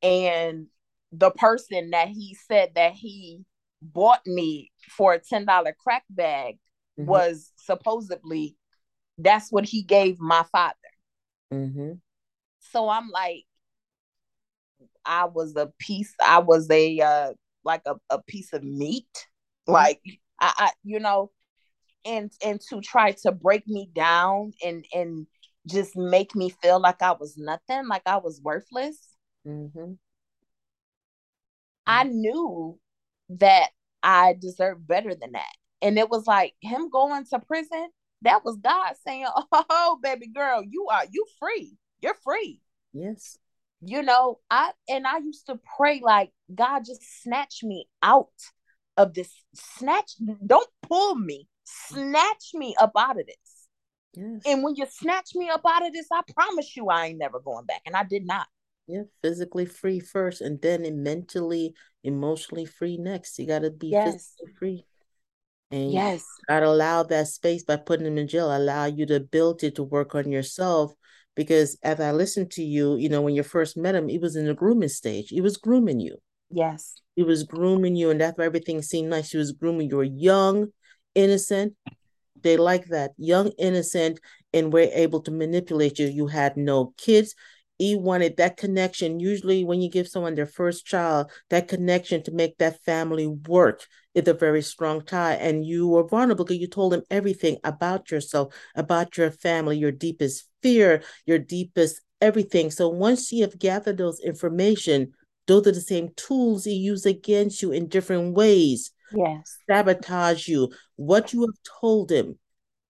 And the person that he said that he bought me for a $10 crack bag mm-hmm. was supposedly that's what he gave my father. Mm-hmm. So I'm like, I was a piece, I was a uh like a, a piece of meat. Mm-hmm. Like I, I you know, and and to try to break me down and and just make me feel like I was nothing, like I was worthless. Mm-hmm. I knew that I deserved better than that. And it was like him going to prison, that was God saying, Oh, baby girl, you are you free. You're free. Yes. you know, I and I used to pray like God just snatch me out of this snatch don't pull me snatch me up out of this. Yes. and when you snatch me up out of this i promise you i ain't never going back and i did not. Yeah physically free first and then mentally emotionally free next. You got to be yes. physically free. And yes. gotta allow that space by putting them in jail. Allow you the ability to work on yourself because as i listened to you you know when you first met him he was in the grooming stage. He was grooming you. Yes. He was grooming you, and that's why everything seemed nice. She was grooming you. Were young, innocent. They like that. Young, innocent, and we're able to manipulate you. You had no kids. He wanted that connection. Usually, when you give someone their first child, that connection to make that family work is a very strong tie. And you were vulnerable because you told him everything about yourself, about your family, your deepest fear, your deepest everything. So once you have gathered those information, those are the same tools he used against you in different ways. Yes. Sabotage you. What you have told him,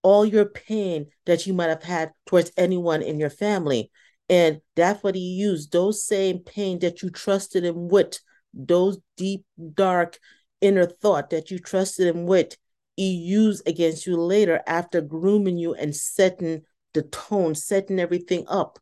all your pain that you might have had towards anyone in your family. And that's what he used. Those same pain that you trusted him with, those deep, dark inner thought that you trusted him with, he used against you later after grooming you and setting the tone, setting everything up.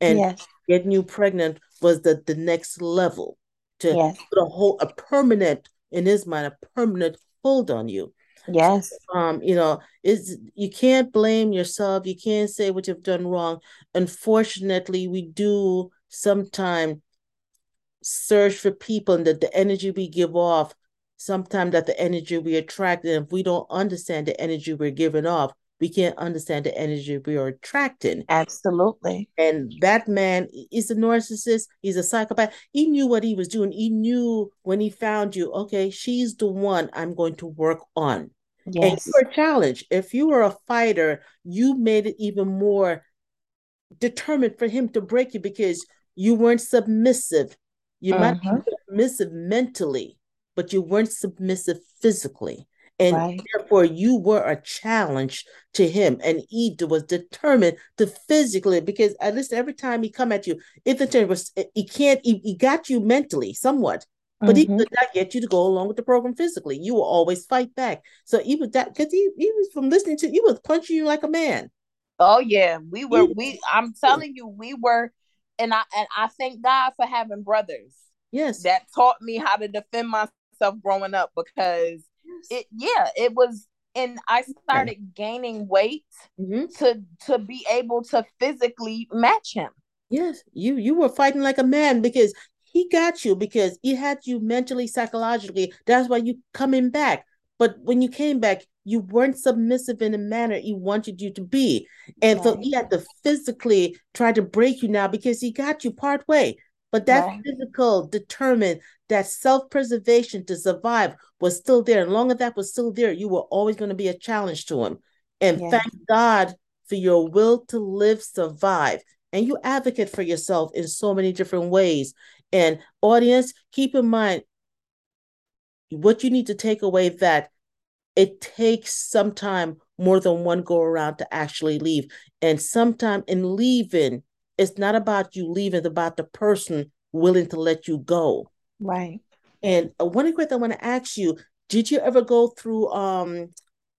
And yes. getting you pregnant was the, the next level to yes. put a whole a permanent in his mind a permanent hold on you. Yes. Um you know is you can't blame yourself. You can't say what you've done wrong. Unfortunately we do sometimes search for people and that the energy we give off sometimes that the energy we attract and if we don't understand the energy we're giving off we can't understand the energy we are attracting. Absolutely. And that man is a narcissist. He's a psychopath. He knew what he was doing. He knew when he found you, okay, she's the one I'm going to work on. Yes. And you were challenged. If you were a fighter, you made it even more determined for him to break you because you weren't submissive. You uh-huh. might be mm-hmm. submissive mentally, but you weren't submissive physically. And right. therefore, you were a challenge to him. And he was determined to physically, because at least every time he come at you, if the turn was, he can't, he, he got you mentally somewhat, but mm-hmm. he could not get you to go along with the program physically. You will always fight back. So even that, because he, he was from listening to, he was punching you like a man. Oh yeah, we were. We, I'm telling you, we were, and I and I thank God for having brothers. Yes, that taught me how to defend myself growing up because it yeah, it was and I started okay. gaining weight mm-hmm. to to be able to physically match him. Yes, you you were fighting like a man because he got you because he had you mentally, psychologically. That's why you coming back. But when you came back, you weren't submissive in the manner he wanted you to be. And right. so he had to physically try to break you now because he got you part way. But that right. physical determined that self-preservation to survive was still there. And long as that was still there, you were always going to be a challenge to him. And yeah. thank God for your will to live, survive. And you advocate for yourself in so many different ways. And audience, keep in mind what you need to take away that it takes some time more than one go around to actually leave. And sometime in leaving, it's not about you leaving, it's about the person willing to let you go. Right. And uh, one question I want to ask you, did you ever go through um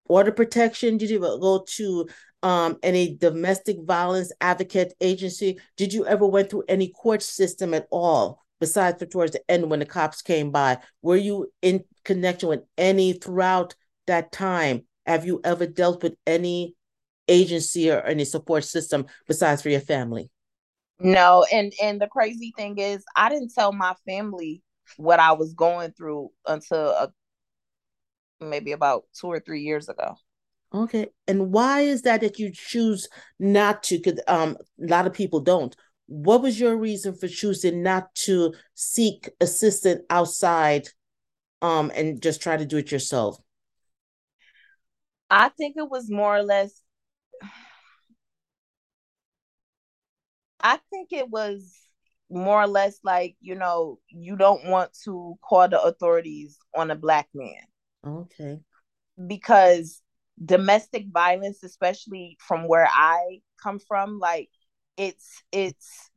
order protection? Did you ever go to um any domestic violence advocate agency? Did you ever went through any court system at all? Besides for towards the end when the cops came by, were you in connection with any throughout that time? Have you ever dealt with any agency or any support system besides for your family? No, and and the crazy thing is, I didn't tell my family what I was going through until a, maybe about two or three years ago. Okay, and why is that that you choose not to? Because um, a lot of people don't. What was your reason for choosing not to seek assistance outside, um, and just try to do it yourself? I think it was more or less I think it was more or less like, you know, you don't want to call the authorities on a black man. Okay. Because domestic violence, especially from where I come from, like it's it's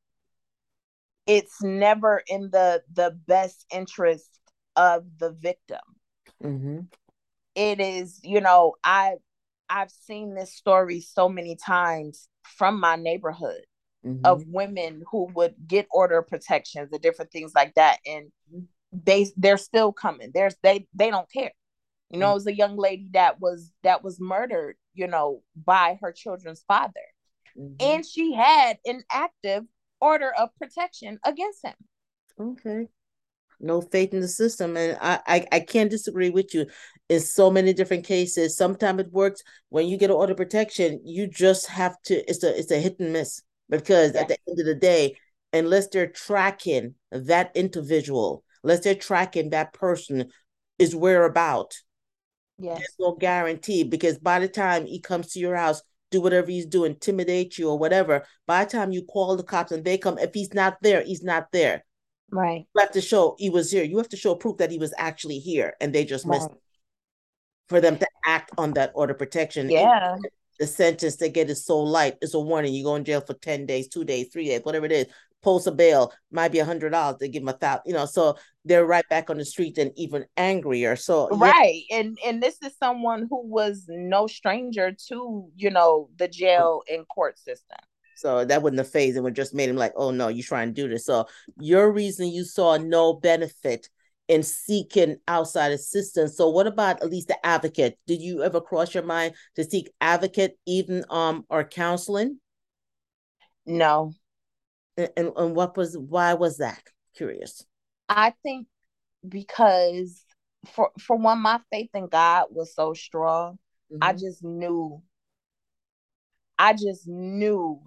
it's never in the the best interest of the victim mm-hmm. it is you know i i've seen this story so many times from my neighborhood mm-hmm. of women who would get order protections and different things like that and they they're still coming there's they they don't care you know mm-hmm. it was a young lady that was that was murdered you know by her children's father mm-hmm. and she had an active order of protection against him. Okay. No faith in the system. And I, I, I can't disagree with you. In so many different cases, sometimes it works when you get an order of protection, you just have to, it's a it's a hit and miss. Because yeah. at the end of the day, unless they're tracking that individual, unless they're tracking that person is whereabout, yes. there's no guarantee because by the time he comes to your house, do whatever he's doing, intimidate you or whatever. By the time you call the cops and they come, if he's not there, he's not there. Right. You have to show he was here. You have to show proof that he was actually here and they just right. missed for them to act on that order protection. Yeah. The sentence they get is so light. It's a warning. You go in jail for 10 days, two days, three days, whatever it is post a bail might be a hundred dollars they give them a thousand you know so they're right back on the street and even angrier so right yeah. and and this is someone who was no stranger to you know the jail and court system so that wasn't have phase. It just made him like, oh no, you trying to do this. So your reason you saw no benefit in seeking outside assistance. So what about at least the advocate? Did you ever cross your mind to seek advocate, even um or counseling? No, and, and what was why was that curious i think because for for one my faith in god was so strong mm-hmm. i just knew i just knew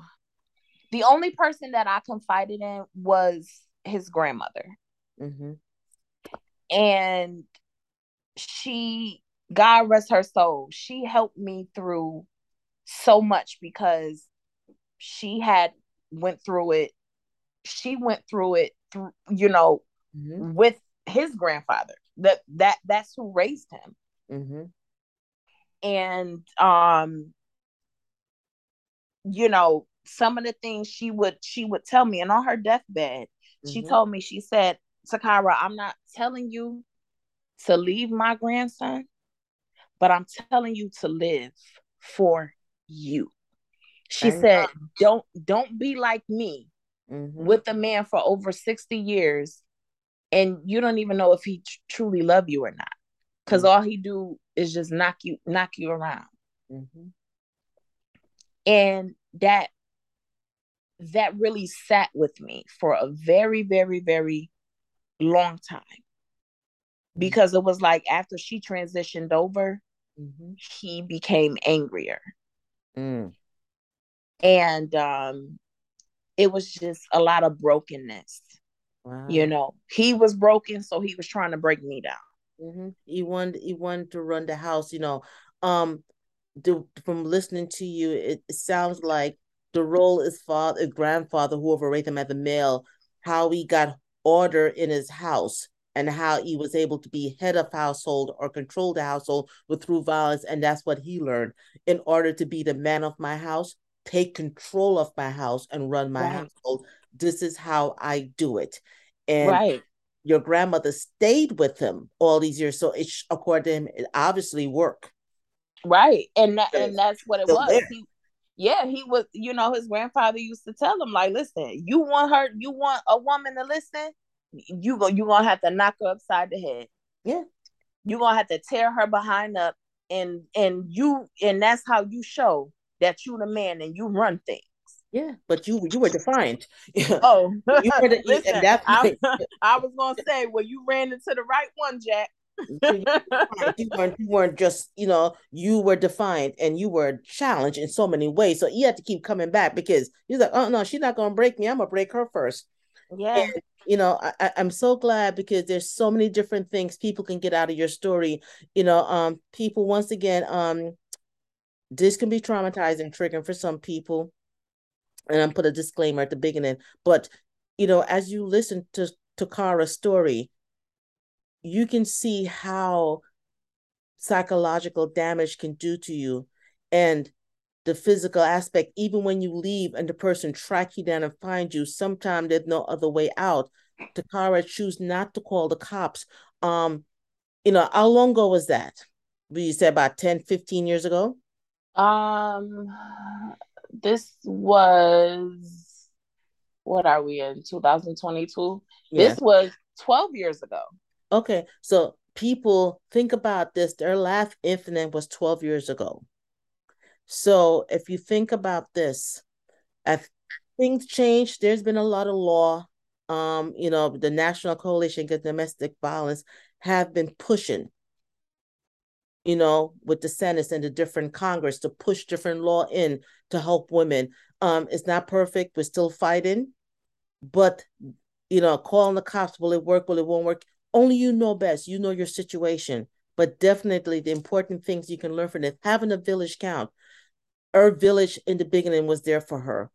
the only person that i confided in was his grandmother mm-hmm. And she god rest her soul she helped me through so much because she had went through it she went through it through you know mm-hmm. with his grandfather that that that's who raised him mm-hmm. and um you know some of the things she would she would tell me and on her deathbed mm-hmm. she told me she said takara i'm not telling you to leave my grandson but i'm telling you to live for you she said don't don't be like me mm-hmm. with a man for over 60 years and you don't even know if he tr- truly love you or not because mm-hmm. all he do is just knock you knock you around mm-hmm. and that that really sat with me for a very very very long time because it was like after she transitioned over mm-hmm. he became angrier mm. and um it was just a lot of brokenness. Wow. You know, he was broken, so he was trying to break me down. Mm-hmm. He wanted he wanted to run the house. You know, um, from listening to you, it, it sounds like the role is father, grandfather, whoever raised him as a male, how he got order in his house and how he was able to be head of household or control the household with through violence and that's what he learned in order to be the man of my house take control of my house and run my right. household. This is how I do it. And right. your grandmother stayed with him all these years. So it according to him, it obviously worked. Right. And that, and that's what it was. He, yeah, he was, you know, his grandfather used to tell him, like, listen, you want her, you want a woman to listen, you go you gonna have to knock her upside the head. Yeah. You're gonna have to tear her behind up and and you and that's how you show that you the man and you run things. Yeah, but you you were defiant. oh, you were the, Listen, I, I, was gonna say, well, you ran into the right one, Jack. You, weren't, you weren't just you know you were defined and you were challenged in so many ways. So you had to keep coming back because you're like, oh no, she's not gonna break me. I'm gonna break her first. Yeah. And, you know, I, I'm so glad because there's so many different things people can get out of your story. You know, um, people once again, um, this can be traumatizing, triggering for some people. And I'm put a disclaimer at the beginning. But you know, as you listen to Takara's story, you can see how psychological damage can do to you. And the physical aspect, even when you leave and the person track you down and find you, sometimes there's no other way out. Takara choose not to call the cops. Um, you know, how long ago was that? You said about 10, 15 years ago? Um, this was what are we in 2022? Yeah. This was 12 years ago. Okay, so people think about this. Their last incident was 12 years ago. So if you think about this, if things change, there's been a lot of law. Um, you know, the National Coalition Against Domestic Violence have been pushing you know, with the Senate and the different Congress to push different law in to help women. Um, it's not perfect. We're still fighting, but you know, calling the cops, will it work? Will it won't work? Only you know best. You know your situation. But definitely the important things you can learn from it. Having a village count. Her village in the beginning was there for her.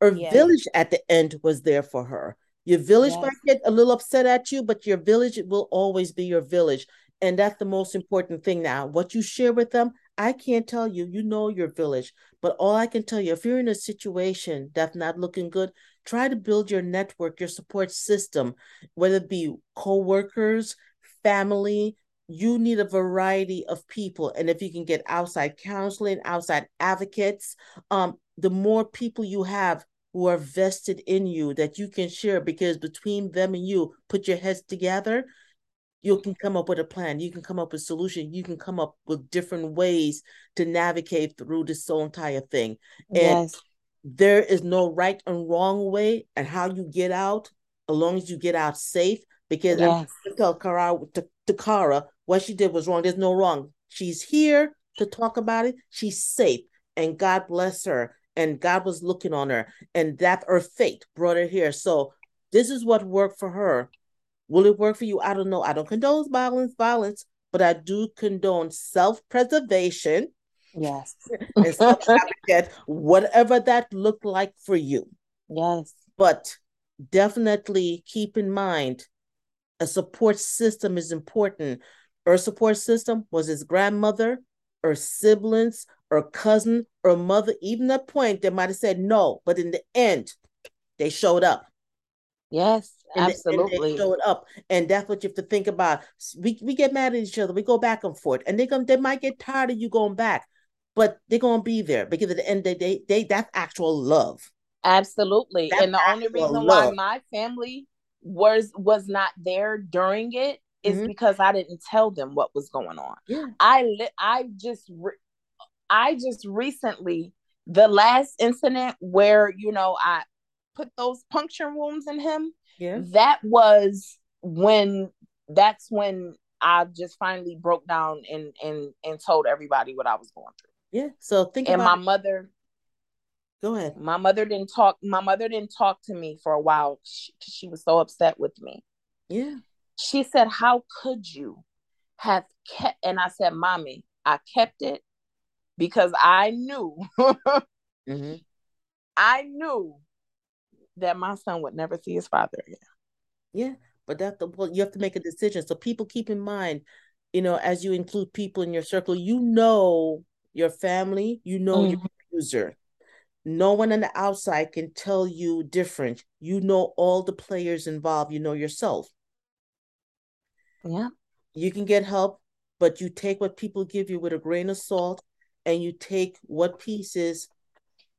Her yes. village at the end was there for her. Your village yes. might get a little upset at you, but your village will always be your village. And that's the most important thing now. What you share with them, I can't tell you, you know your village. But all I can tell you, if you're in a situation that's not looking good, try to build your network, your support system, whether it be co-workers, family, you need a variety of people. And if you can get outside counseling, outside advocates, um, the more people you have who are vested in you that you can share because between them and you, put your heads together, you can come up with a plan you can come up with a solution you can come up with different ways to navigate through this whole entire thing. And yes. there is no right and wrong way and how you get out as long as you get out safe because yes. I tell Kara to, to Kara what she did was wrong. There's no wrong. She's here to talk about it. She's safe. And God bless her. And God was looking on her. And that her fate brought her here. So this is what worked for her Will it work for you? I don't know. I don't condone violence, violence, but I do condone self-preservation. Yes. whatever that looked like for you. Yes. But definitely keep in mind a support system is important. Her support system was his grandmother, her siblings, her cousin, her mother. Even at point, they might have said no, but in the end, they showed up. Yes, and absolutely. They, show it up, and that's what you have to think about. We we get mad at each other. We go back and forth, and they going they might get tired of you going back, but they're gonna be there because at the end of the day, they that's actual love. Absolutely, that's and the only reason love. why my family was was not there during it is mm-hmm. because I didn't tell them what was going on. Yeah. I li- I just re- I just recently the last incident where you know I put those puncture wounds in him, yeah. that was when that's when I just finally broke down and and and told everybody what I was going through. Yeah. So think and my it. mother. Go ahead. My mother didn't talk. My mother didn't talk to me for a while. She, she was so upset with me. Yeah. She said, "How could you have kept?" And I said, "Mommy, I kept it because I knew. mm-hmm. I knew that my son would never see his father again. Yeah, but that the well, you have to make a decision. So people keep in mind, you know, as you include people in your circle, you know your family, you know mm-hmm. your user. No one on the outside can tell you different. You know all the players involved. You know yourself. Yeah. You can get help, but you take what people give you with a grain of salt and you take what pieces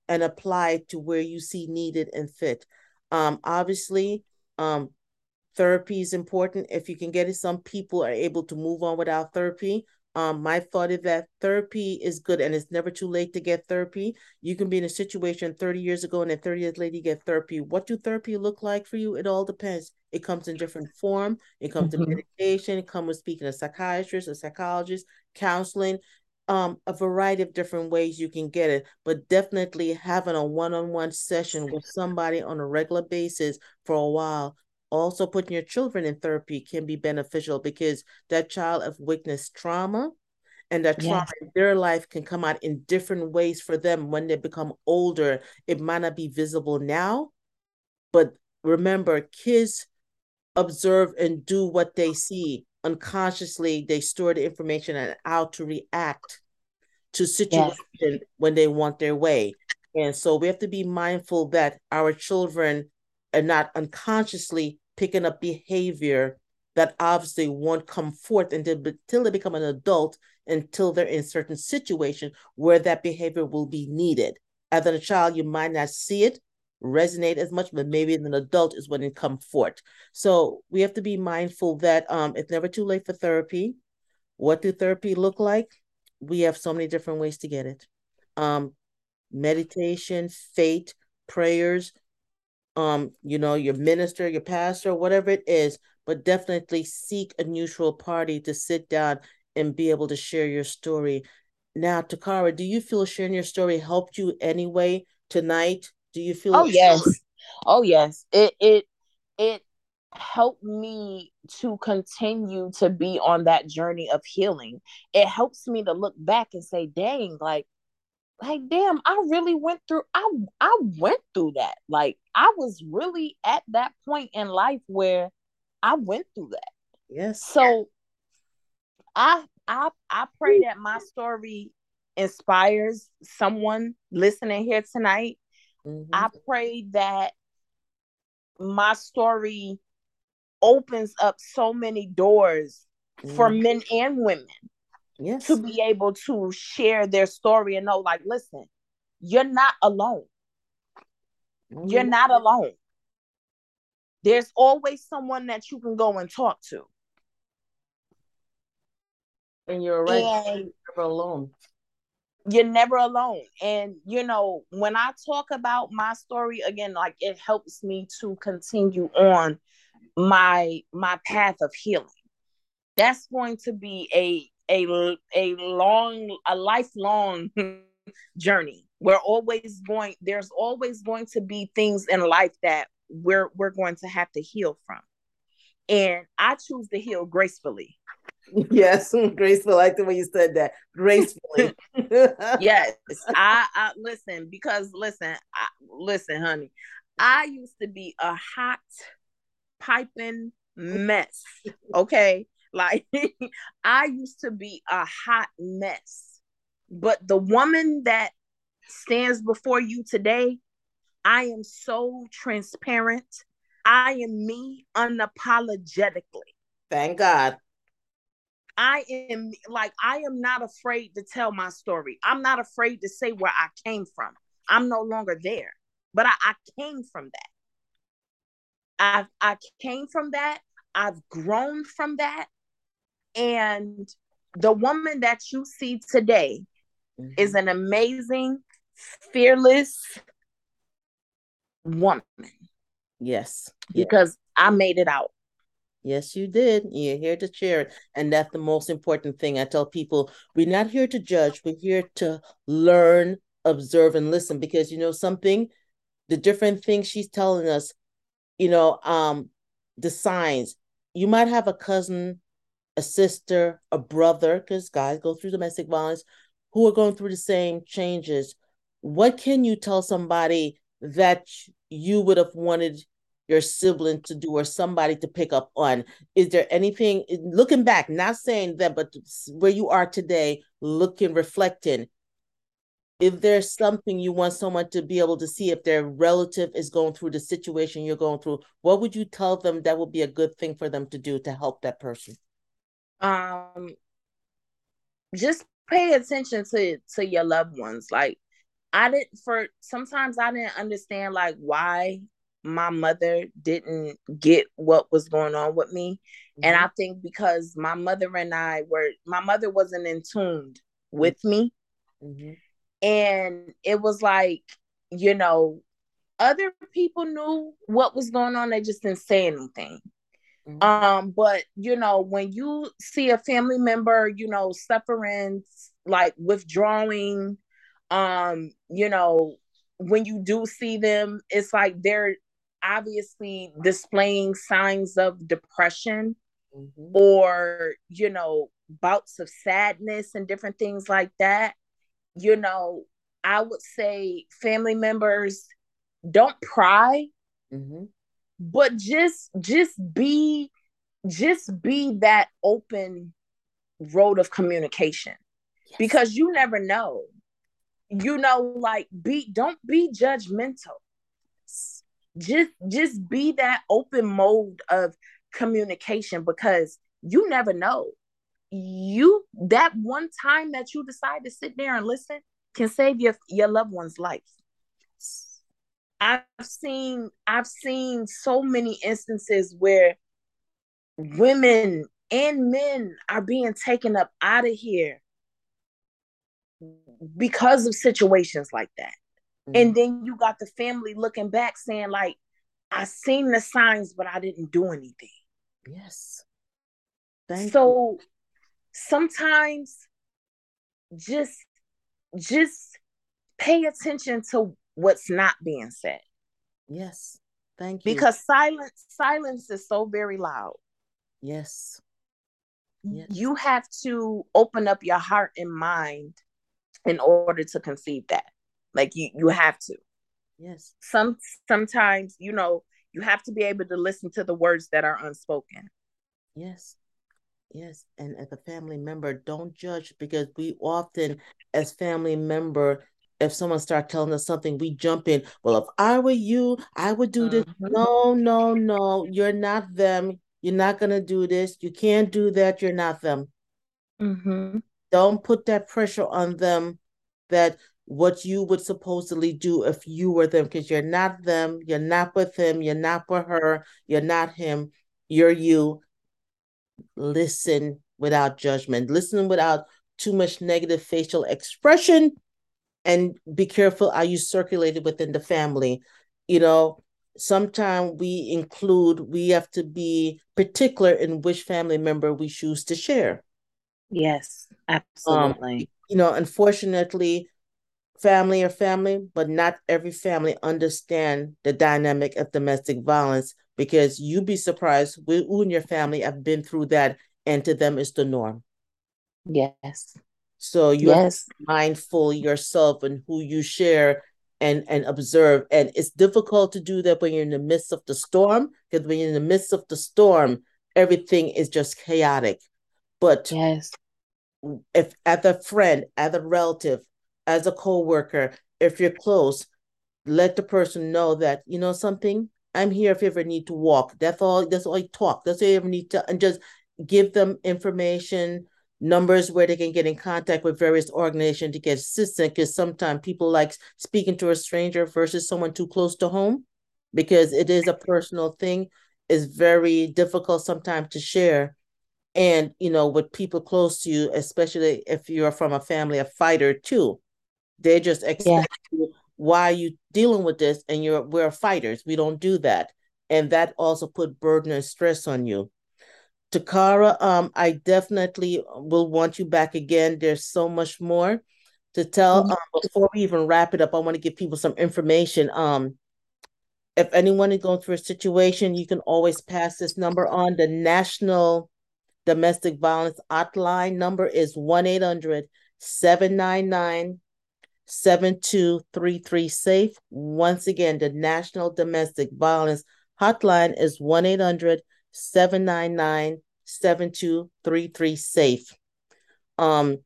and apply to where you see needed and fit. Um, obviously, um, therapy is important. If you can get it, some people are able to move on without therapy. Um, my thought is that therapy is good and it's never too late to get therapy. You can be in a situation 30 years ago and then 30 years later you get therapy. What do therapy look like for you? It all depends. It comes in different form. It comes mm-hmm. to medication. It comes with speaking to a psychiatrist, a psychologist, counseling um a variety of different ways you can get it but definitely having a one-on-one session with somebody on a regular basis for a while also putting your children in therapy can be beneficial because that child have witnessed trauma and that trauma yes. in their life can come out in different ways for them when they become older it might not be visible now but remember kids observe and do what they see unconsciously they store the information and how to react to situation yes. when they want their way. And so we have to be mindful that our children are not unconsciously picking up behavior that obviously won't come forth until, until they become an adult, until they're in certain situation where that behavior will be needed. As a child, you might not see it resonate as much, but maybe as an adult is when it come forth. So we have to be mindful that um, it's never too late for therapy. What do therapy look like? We have so many different ways to get it. Um, meditation, faith, prayers, um, you know, your minister, your pastor, whatever it is, but definitely seek a neutral party to sit down and be able to share your story. Now, Takara, do you feel sharing your story helped you anyway tonight? Do you feel? Oh yes, oh yes. It it it helped me to continue to be on that journey of healing. It helps me to look back and say, "Dang, like like damn i really went through i i went through that like i was really at that point in life where i went through that yes so i i i pray that my story inspires someone listening here tonight mm-hmm. i pray that my story opens up so many doors mm-hmm. for men and women yes. to be able to share their story and know, like, listen, you're not alone. Mm-hmm. You're not alone. There's always someone that you can go and talk to. And you're right. And you're never alone. You're never alone. And you know, when I talk about my story again, like it helps me to continue on my my path of healing. That's going to be a a a long a lifelong journey we're always going there's always going to be things in life that we're we're going to have to heal from and i choose to heal gracefully yes graceful I like the way you said that gracefully yes I, I listen because listen I, listen honey i used to be a hot piping mess okay like I used to be a hot mess. But the woman that stands before you today, I am so transparent. I am me unapologetically. Thank God. I am like, I am not afraid to tell my story. I'm not afraid to say where I came from. I'm no longer there, but I, I came from that. I I came from that. I've grown from that. And the woman that you see today mm-hmm. is an amazing, fearless woman. Yes. Because I made it out. Yes, you did. You're here to share it. And that's the most important thing. I tell people we're not here to judge, we're here to learn, observe, and listen. Because you know something, the different things she's telling us, you know, um, the signs. You might have a cousin a sister, a brother, because guys go through domestic violence, who are going through the same changes. What can you tell somebody that you would have wanted your sibling to do or somebody to pick up on? Is there anything, looking back, not saying that, but where you are today, looking, reflecting, if there's something you want someone to be able to see if their relative is going through the situation you're going through, what would you tell them that would be a good thing for them to do to help that person? um just pay attention to to your loved ones like i didn't for sometimes i didn't understand like why my mother didn't get what was going on with me mm-hmm. and i think because my mother and i were my mother wasn't in tuned with me mm-hmm. and it was like you know other people knew what was going on they just didn't say anything Mm-hmm. Um, but you know, when you see a family member, you know, suffering, like withdrawing, um, you know, when you do see them, it's like they're obviously displaying signs of depression mm-hmm. or, you know, bouts of sadness and different things like that. You know, I would say family members don't pry. Mm-hmm but just just be just be that open road of communication yes. because you never know. You know, like be don't be judgmental. Just just be that open mode of communication because you never know. You that one time that you decide to sit there and listen can save your your loved one's life. I've seen I've seen so many instances where women and men are being taken up out of here because of situations like that. Mm-hmm. And then you got the family looking back saying like I seen the signs but I didn't do anything. Yes. Thank so you. sometimes just just pay attention to what's not being said. Yes. Thank you. Because silence silence is so very loud. Yes. yes. You have to open up your heart and mind in order to conceive that. Like you you have to. Yes. Some sometimes, you know, you have to be able to listen to the words that are unspoken. Yes. Yes. And as a family member, don't judge because we often, as family member, if someone start telling us something, we jump in. Well, if I were you, I would do this. Mm-hmm. No, no, no. You're not them. You're not gonna do this. You can't do that. You're not them. Mm-hmm. Don't put that pressure on them that what you would supposedly do if you were them, because you're not them. You're not with him. You're not with her. You're not him. You're you. Listen without judgment. Listen without too much negative facial expression and be careful how you circulate it within the family. You know, sometimes we include, we have to be particular in which family member we choose to share. Yes, absolutely. Um, you know, unfortunately, family or family, but not every family understand the dynamic of domestic violence because you'd be surprised who in your family have been through that and to them is the norm. Yes. So you yes. mindful yourself and who you share and and observe. And it's difficult to do that when you're in the midst of the storm, because when you're in the midst of the storm, everything is just chaotic. But yes, if as a friend, as a relative, as a co-worker, if you're close, let the person know that, you know something, I'm here if you ever need to walk. That's all that's all you talk. That's all you ever need to and just give them information numbers where they can get in contact with various organizations to get assistance because sometimes people like speaking to a stranger versus someone too close to home because it is a personal thing is very difficult sometimes to share and you know with people close to you especially if you're from a family of fighter too they just expect yeah. you why are you dealing with this and you're we're fighters we don't do that and that also put burden and stress on you Takara, um, I definitely will want you back again. There's so much more to tell. Mm-hmm. Um, before we even wrap it up, I want to give people some information. Um, if anyone is going through a situation, you can always pass this number on. The National Domestic Violence Hotline number is 1 800 799 7233 SAFE. Once again, the National Domestic Violence Hotline is 1 800 799 7233 SAFE. Um,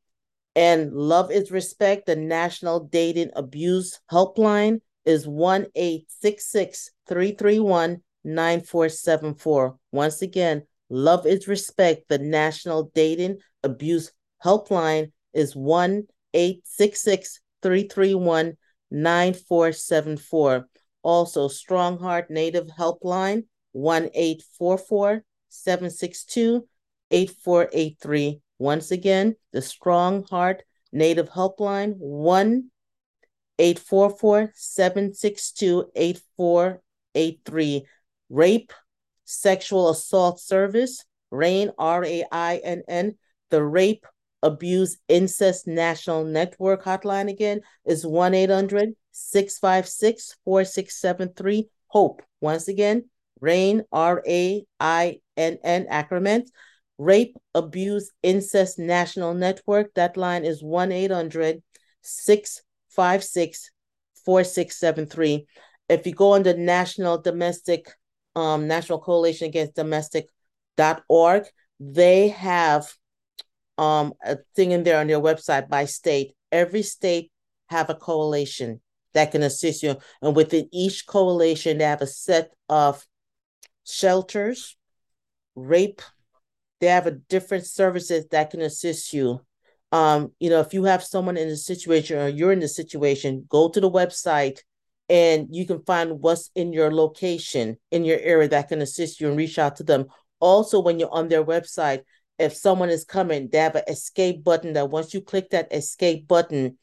and Love is Respect, the National Dating Abuse Helpline is 1 866 331 9474. Once again, Love is Respect, the National Dating Abuse Helpline is 1 331 9474. Also, Strongheart Native Helpline 1 762 8483. Once again, the Strong Heart Native Helpline 1 844 762 8483. Rape, Sexual Assault Service, RAINN, R A I N N. The Rape, Abuse, Incest National Network hotline again is 1 800 656 4673. HOPE. Once again, RAINN, R A I N N acronym. Rape, Abuse, Incest National Network. That line is 1 800 656 4673. If you go on the National Domestic, um, National Coalition Against Domestic.org, they have um a thing in there on your website by state. Every state have a coalition that can assist you, and within each coalition, they have a set of shelters, rape. They have a different services that can assist you. Um, you know, if you have someone in a situation or you're in the situation, go to the website and you can find what's in your location in your area that can assist you and reach out to them also when you're on their website if someone is coming they have an escape button that once you click that escape button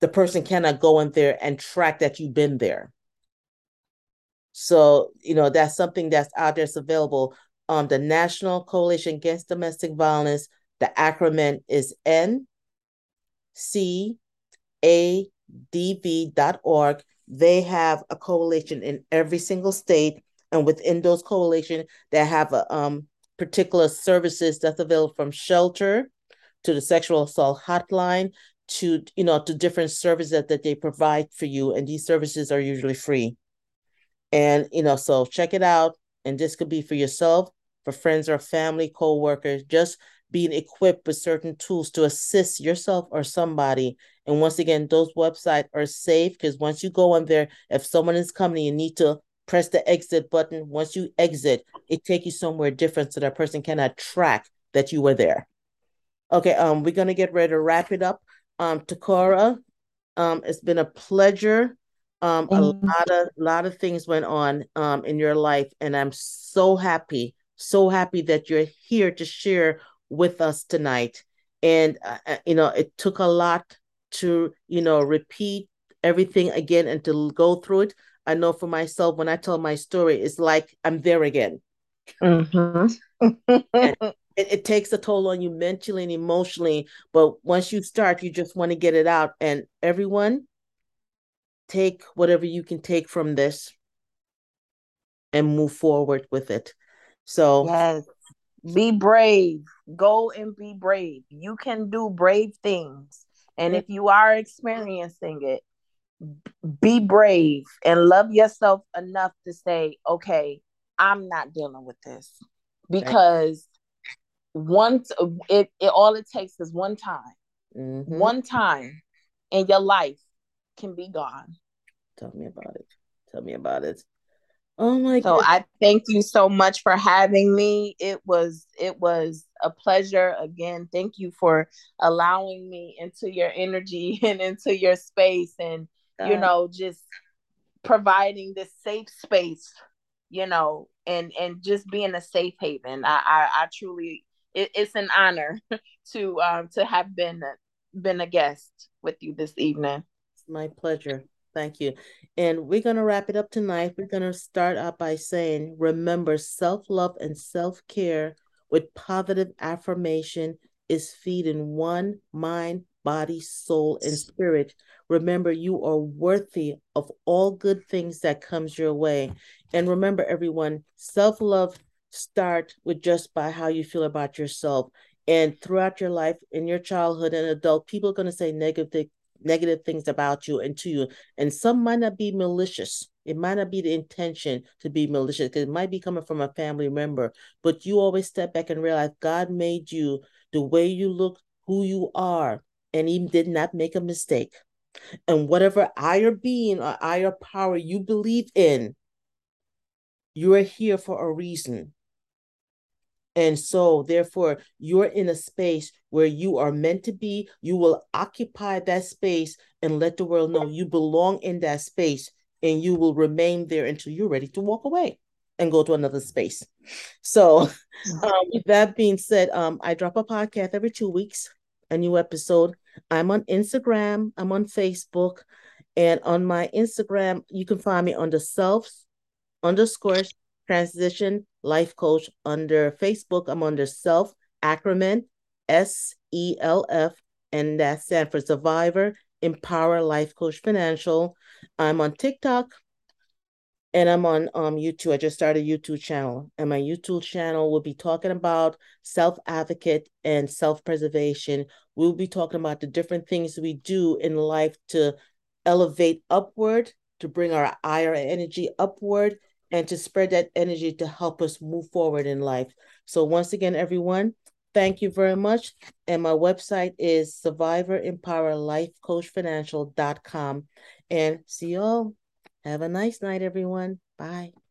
the person cannot go in there and track that you've been there so you know that's something that's out there it's available um the national coalition against domestic violence the acronym is n c a dv.org. They have a coalition in every single state, and within those coalition, they have a um, particular services that's available from shelter to the sexual assault hotline to you know to different services that, that they provide for you, and these services are usually free. And you know, so check it out, and this could be for yourself, for friends or family, co-workers. Just being equipped with certain tools to assist yourself or somebody. And once again, those websites are safe because once you go on there, if someone is coming, you need to press the exit button. Once you exit, it take you somewhere different so that person cannot track that you were there. Okay, um, we're gonna get ready to wrap it up. Um, Takara, um, it's been a pleasure. Um, a lot of lot of things went on um in your life, and I'm so happy, so happy that you're here to share with us tonight. And, uh, uh, you know, it took a lot to, you know, repeat everything again and to go through it. I know for myself, when I tell my story, it's like I'm there again. Mm-hmm. it, it, takes a toll on you mentally and emotionally. But once you start, you just want to get it out. And everyone, take whatever you can take from this and move forward with it. So, yes. Be brave. Go and be brave. You can do brave things. And if you are experiencing it, be brave and love yourself enough to say, okay, I'm not dealing with this. Because once it, it all it takes is one time. Mm-hmm. One time and your life can be gone. Tell me about it. Tell me about it. Oh my so goodness. I thank you so much for having me. It was it was a pleasure again. Thank you for allowing me into your energy and into your space and you know just providing this safe space, you know, and and just being a safe haven. I I, I truly it, it's an honor to um to have been been a guest with you this evening. It's my pleasure. Thank you. And we're going to wrap it up tonight. We're going to start out by saying remember, self love and self care with positive affirmation is feeding one mind, body, soul, and spirit. Remember, you are worthy of all good things that comes your way. And remember, everyone, self love start with just by how you feel about yourself. And throughout your life, in your childhood and adult, people are going to say negative negative things about you and to you. And some might not be malicious. It might not be the intention to be malicious because it might be coming from a family member. But you always step back and realize God made you the way you look, who you are, and He did not make a mistake. And whatever higher being or higher power you believe in, you are here for a reason. And so, therefore, you're in a space where you are meant to be. You will occupy that space and let the world know you belong in that space and you will remain there until you're ready to walk away and go to another space. So, um, with that being said, um, I drop a podcast every two weeks, a new episode. I'm on Instagram, I'm on Facebook, and on my Instagram, you can find me under self underscore transition life coach under Facebook. I'm under self acronym S E L F, and that stands for Survivor Empower Life Coach Financial. I'm on TikTok and I'm on um YouTube. I just started a YouTube channel, and my YouTube channel will be talking about self advocate and self preservation. We'll be talking about the different things we do in life to elevate upward, to bring our higher energy upward, and to spread that energy to help us move forward in life. So, once again, everyone, Thank you very much. And my website is survivorempowerlifecoachfinancial.com. And see you all. Have a nice night, everyone. Bye.